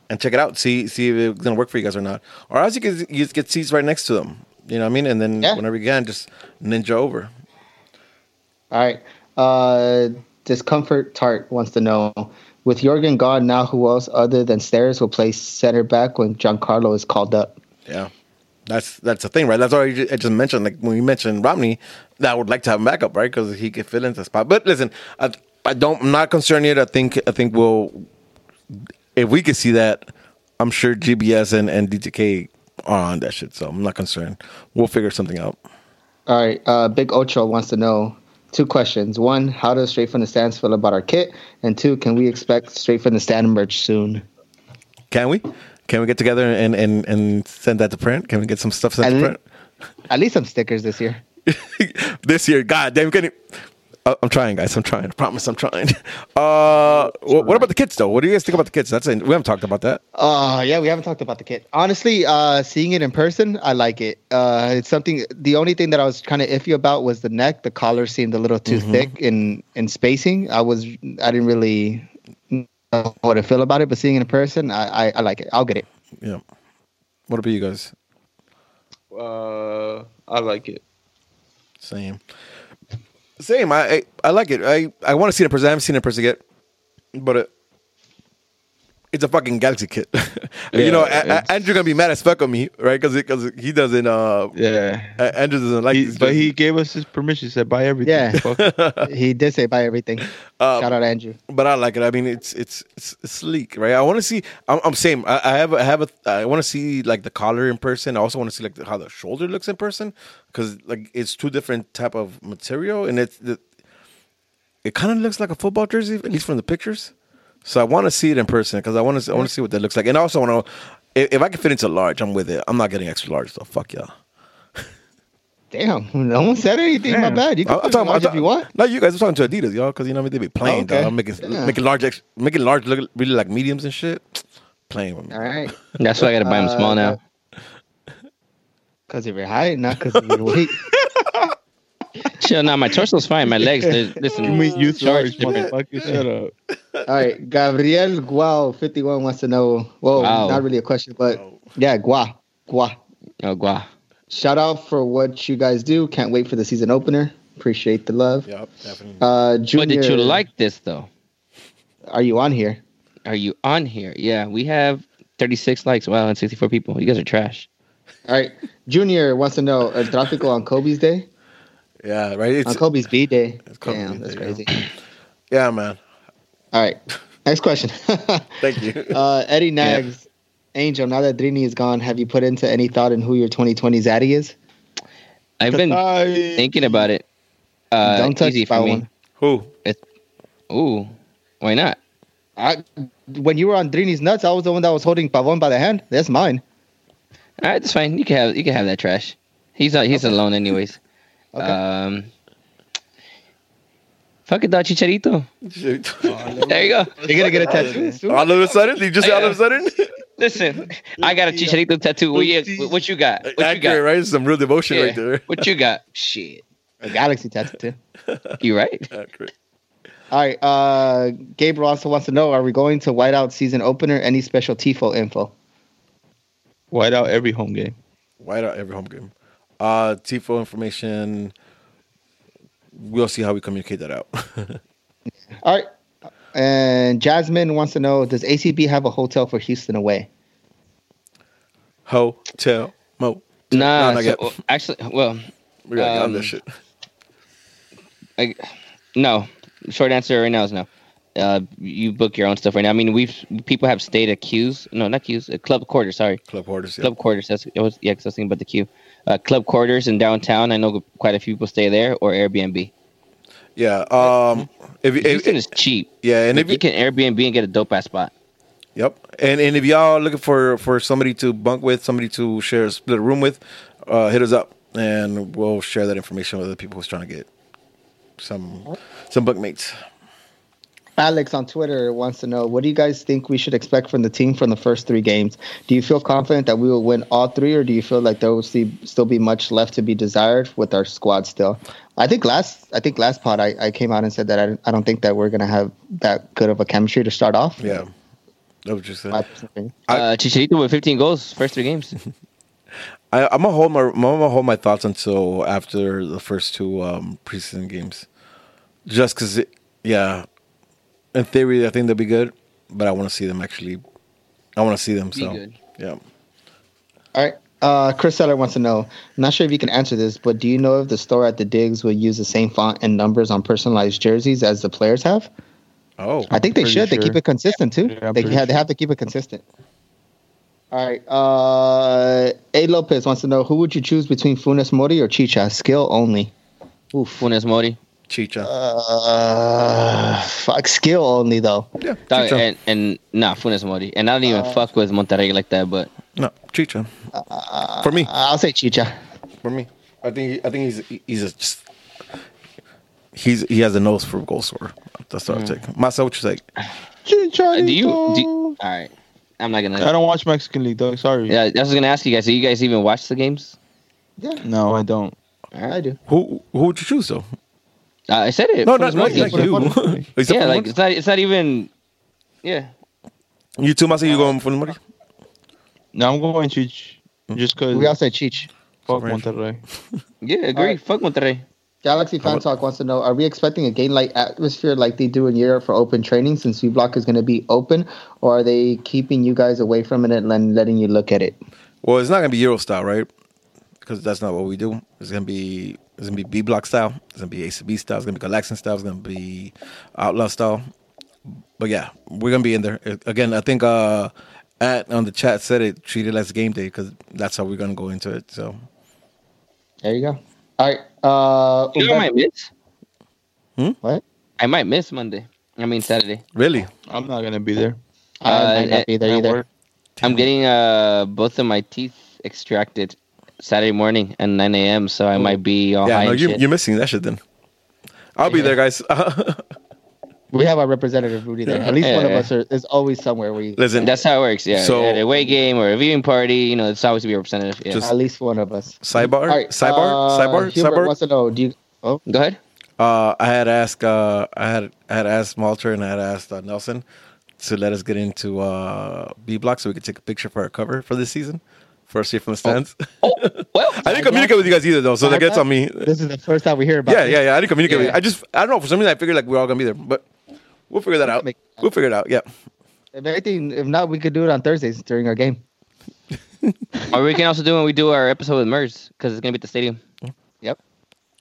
and check it out. See see if it's gonna work for you guys or not. Or else you can you get seats right next to them. You know what I mean? And then Yeah. whenever you can, just ninja over. All right. Uh, Discomfort Tart wants to know With Jorgen gone now, who else other than Steres will play center back when Giancarlo is called up? Yeah, that's that's the thing, right? That's why I just, mentioned. Like when you mentioned Romney, that I would like to have him back up, right? Because he could fill into the spot. But listen, I, I don't. I'm not concerned yet. I think I think we'll if we could see that, I'm sure GBS and and DTK on that shit. So I'm not concerned. We'll figure something out. All right. Uh, Big Ocho wants to know two questions. One, how does Straight from the Stands feel about our kit? And two, can we expect Straight from the Stand merch soon? Can we? Can we get together and and and send that to print? Can we get some stuff sent And- to print? At least some stickers this year. this year. God damn, can you? Uh, I'm trying, guys. I'm trying. I promise, I'm trying. Uh, wh- what about the kids, though? What do you guys think about the kids? That's we haven't talked about that. Uh yeah, we haven't talked about the kit. Honestly, uh seeing it in person, I like it. Uh it's something the only thing that I was kind of iffy about was the neck. The collar seemed a little too thick in in spacing. I was I didn't really know what to feel about it, but seeing it in person, I I, I like it. I'll get it. Yeah. What about you guys? Uh, I like it. Same. Same. I I, I like it. I, I want to see it in person. I haven't seen it in person yet, but it, it's a fucking Galaxy kit. you know, a- a- Andrew gonna be mad as fuck on me, right? Because because he doesn't. Uh, Yeah. A- Andrew doesn't like. He, these but jerseys. he gave us his permission. He said, "Buy everything." Yeah. He did say buy everything. Uh, Shout out Andrew. but I like it. I mean, it's it's it's, it's sleek, right? I want to see. I'm, I'm same. I, I have a, I have a. I want to see like the collar in person. I also want to see like the, how the shoulder looks in person because like it's two different type of material, and it's the, it kind of looks like a football jersey, at least from the pictures. So I want to see it in person because I want to I want to see what that looks like, and I also want to. If, if I can fit into large, I'm with it. I'm not getting extra large though. Fuck y'all. Damn, no one said anything. My Damn. bad. You can I'm, I'm put talking about if you want. No, you guys. I'm talking to Adidas, y'all, because you know what I mean. They be playing, Oh, okay. dog, making Yeah. making large, making large look really like mediums and shit. Playing with me. All right. That's why I gotta buy them small uh, now. Because of your height, not because of your weight. Chill, now my torso's fine. My legs, listen, You mean you charge large, different. motherfucker? Shut up. All right, Gabriel Guao fifty one wants to know. Well, Wow. not really a question, but yeah, Gua Gua. Oh, guau. Shout out for what you guys do. Can't wait for the season opener. Appreciate the love. Yep, definitely. Uh, Junior, But did you like this though? Are you on here? Are you on here? Yeah, we have 36 likes. Wow, and 64 people. You guys are trash. All right, Junior wants to know: El tráfico on Kobe's day? yeah, right. It's On Kobe's B day? It's Kobe's Damn, that's day, crazy. yeah, man. All right, next question. Thank you. uh, Eddie Nags, Angel. Now that Drini is gone, have you put into any thought in who your 2020 Zaddy is? I've been I, thinking about it. Uh, Don't touch easy that for me. one. Who? Ooh, why not? I, when you were on Drini's nuts, I was the one that was holding Pavon by the hand. That's mine. All right, that's fine. You can have you can have that trash. He's uh, he's alone anyways. Okay. Um, fuck it, dog, Chicharito. There you go. You're gonna get a tattoo soon. all of a sudden, you just all of a sudden. Listen, I got a Chicharito tattoo. What you, what you got? What you Accurate, got? right? Some real devotion Yeah. right there. What you got? Shit. A galaxy tattoo too. You right? Accurate. All right. Uh, Gabriel also wants to know: Are we going to Whiteout season opener? Any special tifo info? White out every home game. White out every home game. Uh, Tifo information. We'll see how we communicate that out. All right. And Jasmine wants to know: Does ACB have a hotel for Houston away? Hotel Mo. Nah, not so- yet. well, actually, well, We gotta get on Um, this shit. I, no. Short answer right now is no. Uh, you book your own stuff right now. I mean, we've people have stayed at queues. No, not queues. Uh, club quarters. Sorry, Club. Yeah. club quarters. That's it was yeah. 'cause I was thinking about the queue. Uh, club quarters in downtown. I know quite a few people stay there or Airbnb. Yeah. Um. If, if, Houston is cheap. yeah, and And if you can Airbnb and get a dope ass spot. Yep. And and if y'all looking for for somebody to bunk with, somebody to share split a room with, uh, hit us up and we'll share that information with other people who's trying to get some some bunkmates. Alex on Twitter wants to know: What do you guys think we should expect from the team from the first three games? Do you feel confident that we will win all three, or do you feel like there will see, still be much left to be desired with our squad still? I think last I think last pod I, I came out and said that I, I don't think that we're gonna have that good of a chemistry to start off. Yeah. That was just My it. I- uh, Chicharito with 15 goals first three games. I, I'm gonna hold my I'm gonna hold my thoughts until after the first two um, preseason games, just because, yeah, in theory, I think they'll be good, but I want to see them actually. I want to see them. Be so good. yeah. All right. Uh, Chris Seller wants to know. Not sure if you can answer this, but do you know if the store at the digs will use the same font and numbers on personalized jerseys as the players have? Oh, I think they pretty should. They keep it consistent too. Yeah, they pretty have, they have to keep it consistent. All right. Uh, A Lopez wants to know who would you choose between Funes Mori or Chicha? Skill only. Oof. Funes Mori. Chicha. Uh, fuck. Skill only though. yeah, Dog, Chicha. and, and nah, Funes Mori. And I don't even Uh, fuck with Monterrey like that, but no, Chicha. For me, I'll say Chicha. for me, I think I think he's he's a, just he's he has a nose for goal scorer. That's what I take. Myself, what you take? Uh, do you? Do, all right. I'm not gonna. I don't watch Mexican League, though. Sorry. Yeah, I was gonna ask you guys. Do you guys even watch the games? Yeah, No, I don't. I do. Who who would you choose though? Uh, I said it. No, not, not like you. Except Yeah, like it's not. It's not even. Yeah. you too, Masa. You going for the money? No, I'm going Chich. Just because. We all say Cheech. Fuck Right. Monterrey. Yeah, agree. Alright. Fuck Monterrey. Galaxy Fan Talk wants to know: Are we expecting a game-like atmosphere like they do in Europe for open training, since V Block is going to be open, or are they keeping you guys away from it and letting you look at it? Well, it's not gonna be Euro style, right? Because that's not what we do. It's gonna be it's gonna be B block style. It's gonna be ACB style. It's gonna be Galaxian style. It's gonna be Outlaw style. But yeah, we're gonna be in there Uh, again. I think uh, at on the chat said it treat it as game day because that's how we're gonna go into it. So There you go. All right. Uh, You know, I might miss. Hmm? what? I might miss Monday. I mean Saturday. really, I'm not gonna be there. I might Uh, not be there either. work. I'm getting uh both of my teeth extracted Saturday morning at 9 a.m. So I might be all yeah, high no, you, shit. you're missing that shit. Then I'll be there, guys. We have our representative Rudy there. At least one of us are, is always somewhere. We Listen, That's how it works. Yeah. So- at a away game or a viewing party, you know, it's always to be a representative. Yeah. Just- at least one of us. sidebar, All right. sidebar, uh, sidebar, Hubert sidebar. wants to know: Do you? Oh, Go ahead. Uh, I had asked, uh, I had, I had asked Malter and I had asked uh, Nelson to let us get into uh, B block so we could take a picture for our cover for this season, first year from the stands. Oh, well, I didn't communicate with you guys either, though, so that gets on me. this is the first time we hear about. Yeah, it. yeah, yeah. I didn't communicate with you. I just, I don't know. For some reason, I figured like we're all gonna be there, but we'll figure that out. We'll figure it out. Yeah. If anything, if not, we could do it on Thursdays during our game. or we can also do when we do our episode with Mers because it's gonna be at the stadium. Yep.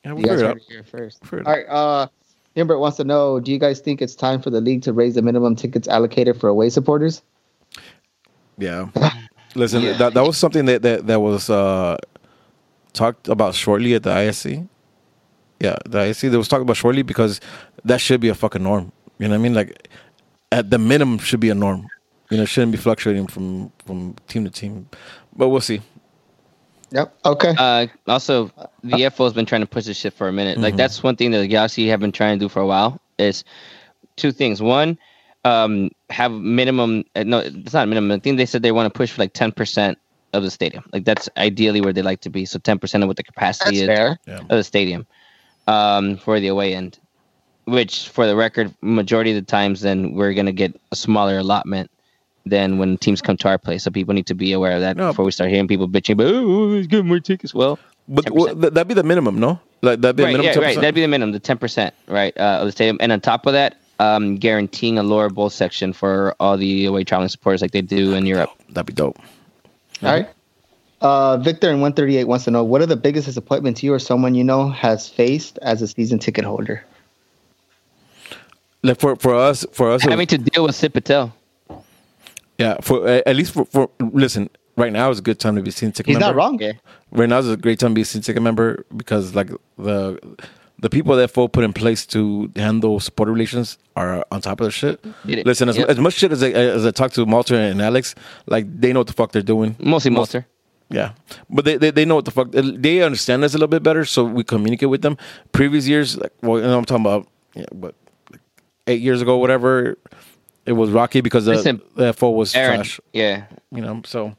Yeah, we'll You guys figure it heard out. it here first. Figure it All right. Uh, Himbert wants to know: Do you guys think it's time for the league to raise the minimum tickets allocated for away supporters? Yeah. Listen, Yeah. that that was something that that, that was uh, talked about shortly at the ISC. Yeah, the ISC that was talked about shortly because that should be a fucking norm. You know what I mean? Like at the minimum should be a norm. You know, shouldn't be fluctuating from from team to team. But we'll see. Yep. Okay. Uh, also, the FO has been trying to push this shit for a minute. Like that's one thing that the Galaxy have been trying to do for a while. Is two things. One, um, have minimum. Uh, no, it's not minimum. I think they said they want to push for like ten percent of the stadium. Like that's ideally where they like to be. So ten percent of what the capacity That's is fair. of the stadium um, for the away end. Which, for the record, majority of the times, then we're gonna get a smaller allotment than when teams come to our place. So people need to be aware of that No. before we start hearing people bitching. But oh, let's get more tickets. Well, But 10%. well, that'd be the minimum, no? Like that'd be a right, minimum. yeah, right. 10%? That'd be the minimum, the ten percent, right, uh, of the stadium, and on top of that, um, guaranteeing a lower bowl section for all the away traveling supporters, like they do in Europe. That'd be dope. All right. Uh, Victor in 138 wants to know what are the biggest disappointments you or someone you know has faced as a season ticket holder? Like for for us, for us, it was- Having to deal with Sid Patel. yeah. For at least for, for listen, right now is a good time to be season ticket He's member. not wrong. Yeah. right now is a great time to be a season ticket member because like the the people that FO put in place to handle supporter relations are on top of their shit. It. Listen, as, as much shit as I, as I talk to Malter and Alex, like they know what the fuck they're doing. Mostly Malter. Yeah, but they, they they know what the fuck they understand us a little bit better, so we communicate with them. Previous years, like well, you know, I'm talking about, yeah, but like eight years ago, whatever, it was rocky because the, Listen, the FO was Aaron, trash yeah, you know so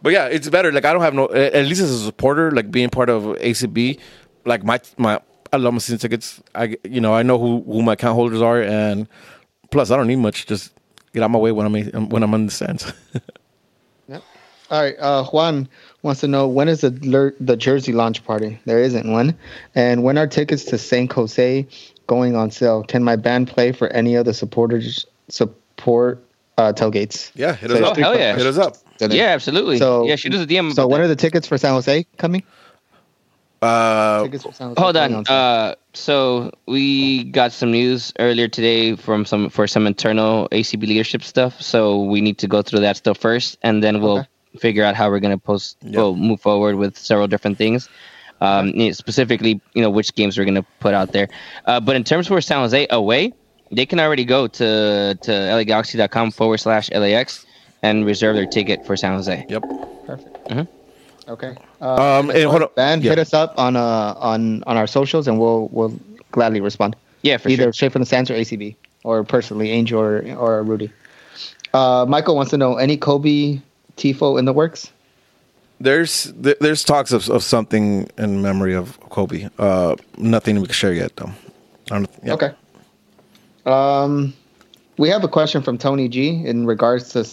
but yeah it's better like i don't have no at at least as a supporter like being part of acb like my my i love my season tickets i you know i know who who my account holders are and plus i don't need much just get out of my way when i'm when i'm on the stands All right. Uh, Juan wants to know when is the the jersey launch party? There isn't one. And when are tickets to San Jose going on sale. Can my band play for any of the supporters support uh, tailgates? Yeah, hit us it's up. three hell yeah. Hit us up. Yeah, absolutely. So- yeah, shoot us a DM. So when that. are the tickets for San Jose coming? Uh, Tickets for San Jose Hold on. Uh, so we got some news earlier today from some for some internal ACB leadership stuff. So we need to go through that stuff first, and then we'll Okay. figure out how we're gonna post. We'll move forward with several different things. Um, specifically, you know, which games we're gonna put out there. Uh, but in terms for San Jose away, they can already go to to lagalaxy.com forward slash lax and reserve their ticket for San Jose. yep. Perfect. Mhm. Okay. Um, and hold on. band, Yeah. hit us up on uh on on our socials, and we'll we'll gladly respond. Yeah, for Either sure. straight from the stands or ACB, or personally Angel or or Rudy. Uh, Michael wants to know any Kobe tifo in the works. There's there's talks of, of something in memory of Kobe. Uh, nothing we can share yet though. I don't, yeah. Okay. Um, we have a question from Tony G in regards to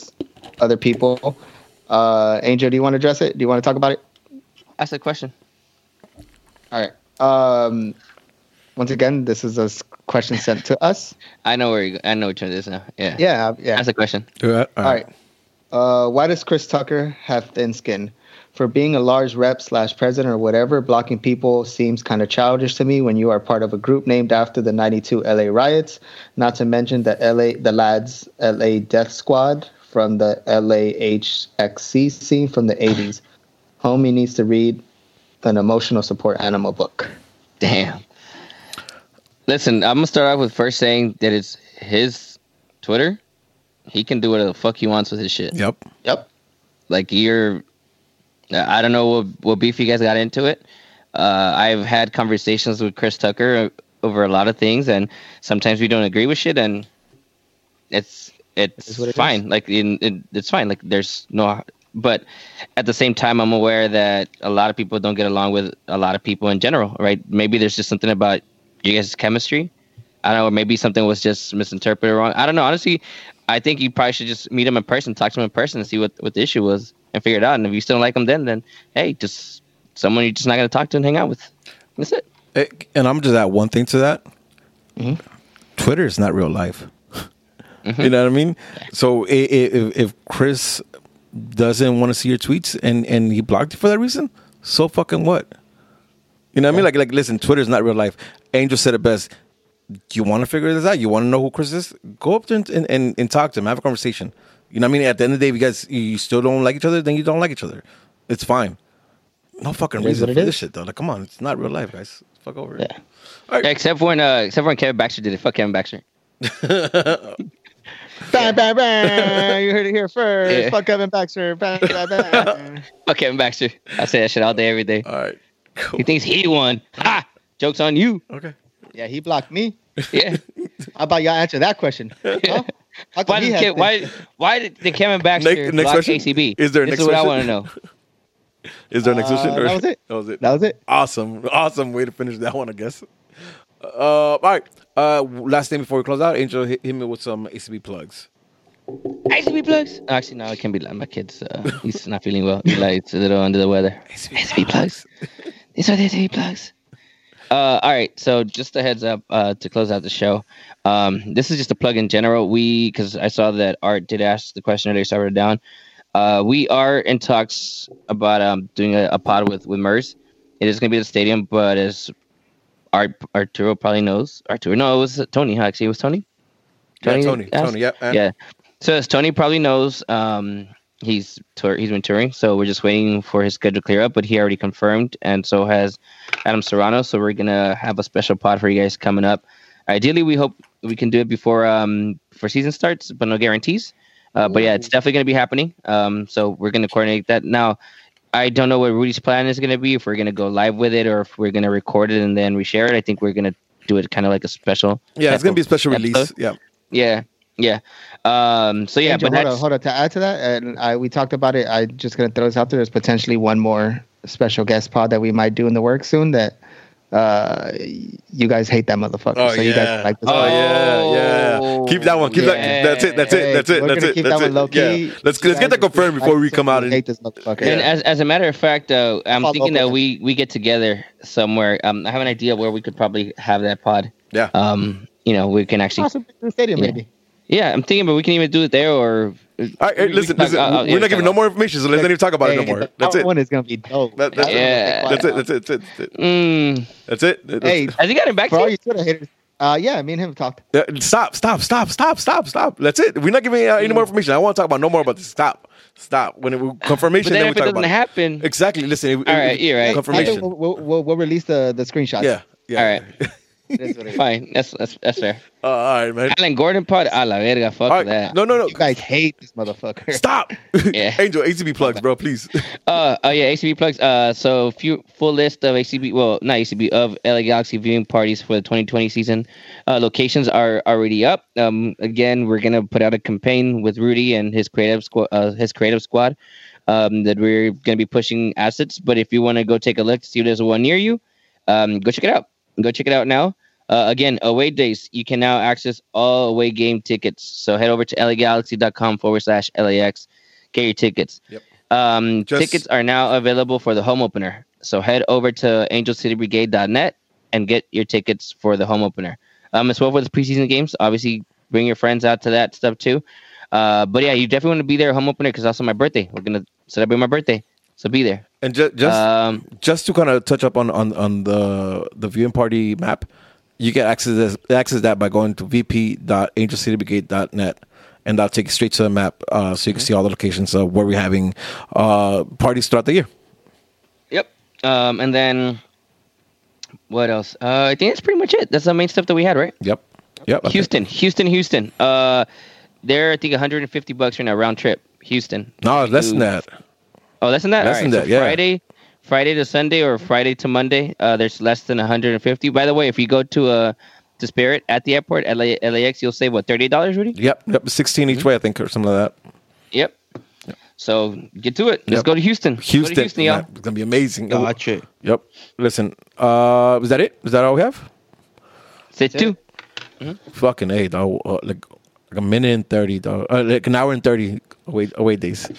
other people. Uh, Angel, do you want to address it? Do you want to talk about it? Ask a question. All right. Um, once again, this is a question sent to us. I know where you. I know which one it is now. Yeah. Yeah, yeah. Ask a question. Yeah, All right. Uh, why does Chris Tucker have thin skin? For being a large rep slash president or whatever, blocking people seems kind of childish to me when you are part of a group named after the 92 LA riots. Not to mention the LA, the lads LA Death Squad from the LAHXC scene from the 80s. Homie needs to read an emotional support animal book. Damn. Listen, I'm gonna start off with first saying that it's his Twitter. He can do whatever the fuck he wants with his shit. Yep. Yep. Like you're, I don't know what what beef you guys got into it. Uh, I've had conversations with Chris Tucker over a lot of things, and sometimes we don't agree with shit, and it's it's what it fine. Like in, it, it's fine. Like there's no, but at the same time, I'm aware that a lot of people don't get along with a lot of people in general, right? Maybe there's just something about you guys' chemistry. I don't know, or maybe something was just misinterpreted wrong. I don't know. Honestly, I think you probably should just meet him in person, talk to him in person, and see what, what the issue was, and figure it out. And if you still don't like him, then then hey, just someone you're just not gonna talk to and hang out with. That's it. And I'm just add one thing to that. Mhm. Twitter is not real life. You know what I mean? So if, if Chris doesn't want to see your tweets and, and he blocked you for that reason, so fucking what? You know what I mean? Like like listen, Twitter is not real life. Angel said it best. You want to figure this out? You want to know who Chris is? Go up there and, and, and, and talk to him. Have a conversation. You know what I mean? At the end of the day, if you guys you still don't like each other, then you don't like each other. It's fine. No fucking is reason what for it this shit though. Like, come on, it's not real life, guys. Fuck over it. Yeah. Except when uh, except when Kevin Baxter did it. Fuck Kevin Baxter. Bang, bang, bang. you heard it here first. Yeah. Fuck Kevin Baxter. Bang, bang, bang. Fuck Kevin Baxter. I say that shit all day, every day. All right. Cool. He thinks he won. Ha! Joke's on you. Okay. yeah, he blocked me. Yeah. How about y'all answer that question? Huh? How Why he did, Ke- why why did the Kevin Baxter Next- next block question? ACB? Is there a this is what I want to know. Is there a next Uh, question? or- that was it. That was it. That was it. Awesome. Awesome way to finish that one, I guess. Uh, all right. Uh, last thing before we close out, Angel, hit, hit me with some ACB plugs. ACB plugs? Actually, no, it can be like my kid's. Uh, he's not feeling well. He's like it's a little under the weather. ACB plugs. These are the ACB plugs. Uh, all right. So just a heads up uh, to close out the show. Um, this is just a plug in general. We because I saw that Art did ask the question earlier, so I wrote it down. Uh, we are in talks about um, doing a, a pod with with Mers. It is going to be at the stadium, but as Art Arturo probably knows, Arturo no, it was Tony. huh? Actually, it was Tony. Yeah, Tony. asked? Tony, yeah. and- Yeah. So as Tony probably knows, um, he's tour- he's been touring, so we're just waiting for his schedule to clear up. But he already confirmed, and so has Adam Serrano. So we're gonna have a special pod for you guys coming up. Ideally, we hope we can do it before um before season starts, but no guarantees. Uh, but yeah, it's definitely gonna be happening. Um, so we're gonna coordinate that now. I don't know what Rudy's plan is gonna be. If we're gonna go live with it or if we're gonna record it and then reshare it. I think we're gonna do it kind of like a special. Yeah, it's going to be a of special release. Yeah. Yeah, yeah. Um, so yeah, Angel, but hold on, hold on. To add to that, and I we talked about it. I'm just gonna throw this out there. There's potentially one more special guest pod that we might do in the work soon. That uh, you guys hate that motherfucker. Oh, so you yeah. guys like this. Oh, one. yeah, yeah. Keep that one. Keep yeah. that. That's it. That's it. That's it. we're That's it. keep That's that one it. low key. Yeah. Let's let's get that confirmed before we come out and hate this motherfucker. And Yeah. as as a matter of fact, uh, I'm Follow thinking up that we we get together somewhere. Um, I have an idea where we could probably have that pod. Yeah. Um, you know, we can actually. Awesome. Stadium, Yeah. maybe. Yeah, I'm thinking, but we can even do it there or. All right, hey, we- we listen, can listen. talk- uh, uh, we're yeah, not giving no more information, so let's not even talk about it no more. the That's that it. one is gonna be dope. That- that's, Yeah. that's it. That's it. That's it. That's it. Mm, That's it. That's Hey, it. has he gotten back for to all you? you Twitter haters, uh, yeah, me and him talked. Uh, stop! Stop! Stop! Stop! Stop! Stop! That's it. We're not giving out any more information. I want to talk about no more about this. Stop! Stop! When it But confirmation, then then, if we it talk doesn't happen. Exactly. Listen. All All right, you're right. Confirmation. We'll, we'll, we'll, we'll release the, the screenshots. Yeah. Yeah. All right. It is what it is. fine. That's that's that's fair. Uh, all right, man. Alan Gordon pod, a la verga, fuck All right. that. No, no, no. You guys hate this motherfucker. Stop. Yeah. Angel, ACB plugs, bro, please. Uh, oh yeah, ACB plugs. Uh, so few full list of ACB, well, not ACB of LA Galaxy viewing parties for the 2020 season. Uh, locations are already up. Um, again, we're gonna put out a campaign with Rudy and his creative squad, uh, his creative squad, um, that we're gonna be pushing assets. But if you want to go take a look, see if there's one near you, um, go check it out. Go check it out now. Uh, again, away days, you can now access all away game tickets. So head over to lagalaxy.com forward slash LAX, get your tickets. Yep. Um, Just- tickets are now available for the home opener. So head over to angelcitybrigade.net and get your tickets for the home opener. Um, as well for the preseason games, obviously bring your friends out to that stuff too. Uh, but yeah, you definitely want to be there home opener because also my birthday. We're gonna celebrate my birthday, so be there. And just just Um, just to kind of touch up on on on the the viewing party map, you get access this, access that by going to vp.angelcitybrigade.net. And that'll take you straight to the map, uh, so you can see all the locations of where we're having uh, parties throughout the year. Yep. Um, and then what else? Uh, I think that's pretty much it. That's the main stuff that we had, right? Yep, yep. Houston, Houston, Houston. Uh, they're I think 150 bucks right now round trip. Houston. No, less than that. Oh, less than that. Less All than right, that, so yeah. Friday, Friday to Sunday or Friday to Monday. Uh, there's less than 150. By the way, if you go to uh to Spirit at the airport LA, LAX, you'll save what 30 dollars, Rudy? Yep, yep. Sixteen each way, I think, or something like that. Yep. So get to it. Let's Yep. go to Houston. Go to Houston, Houston, y'all. man, it's gonna be amazing. Gotcha. Yep. Listen, uh, is that it? Is that all we have? Say two. Fucking a dog. Uh, like like a minute and thirty, dog. Uh, like an hour and thirty away away days,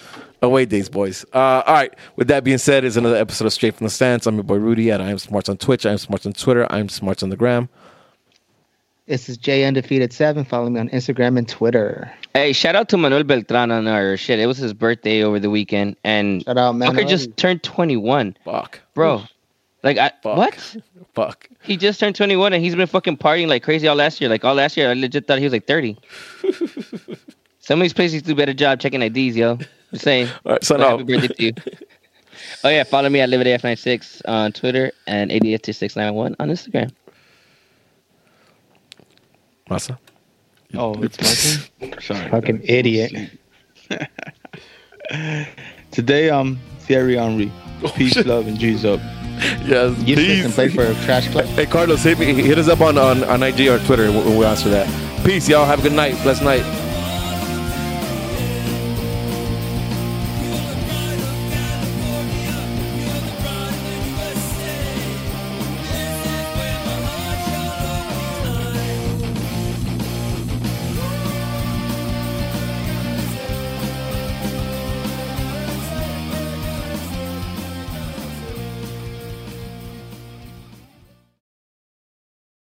away days, boys. Uh, all right. With that being said, is another episode of Straight from the Stands. I'm your boy Rudy at I am Smarts on Twitch. I am Smarts on Twitter. I am Smarts on the gram. This is J Undefeated Seven. Follow me on Instagram and Twitter. Hey, shout out to Manuel Beltran on our shit. It was his birthday over the weekend, and Shout out, man. Fucker just turned 21, Fuck. bro. Like I Fuck. what? Fuck. He just turned 21 and he's been fucking partying like crazy all last year. Like all last year, I legit thought he was like 30. Some of these places do a better job checking IDs, yo. Just saying. All right, sign But out. happy birthday to you. Oh yeah, follow me at LiveitF96 on Twitter and ADF2691 on Instagram. Masa. Oh, it's my turn. Sorry. Fucking idiot. Today, I'm Thierry Henry. Oh, peace, love, and G's up. Yes. Useless and play for a trash club. Hey Carlos, hit me, hit us up on on, on IG or Twitter. and We'll, we'll answer that. Peace, y'all. Have a good night. Blessed night.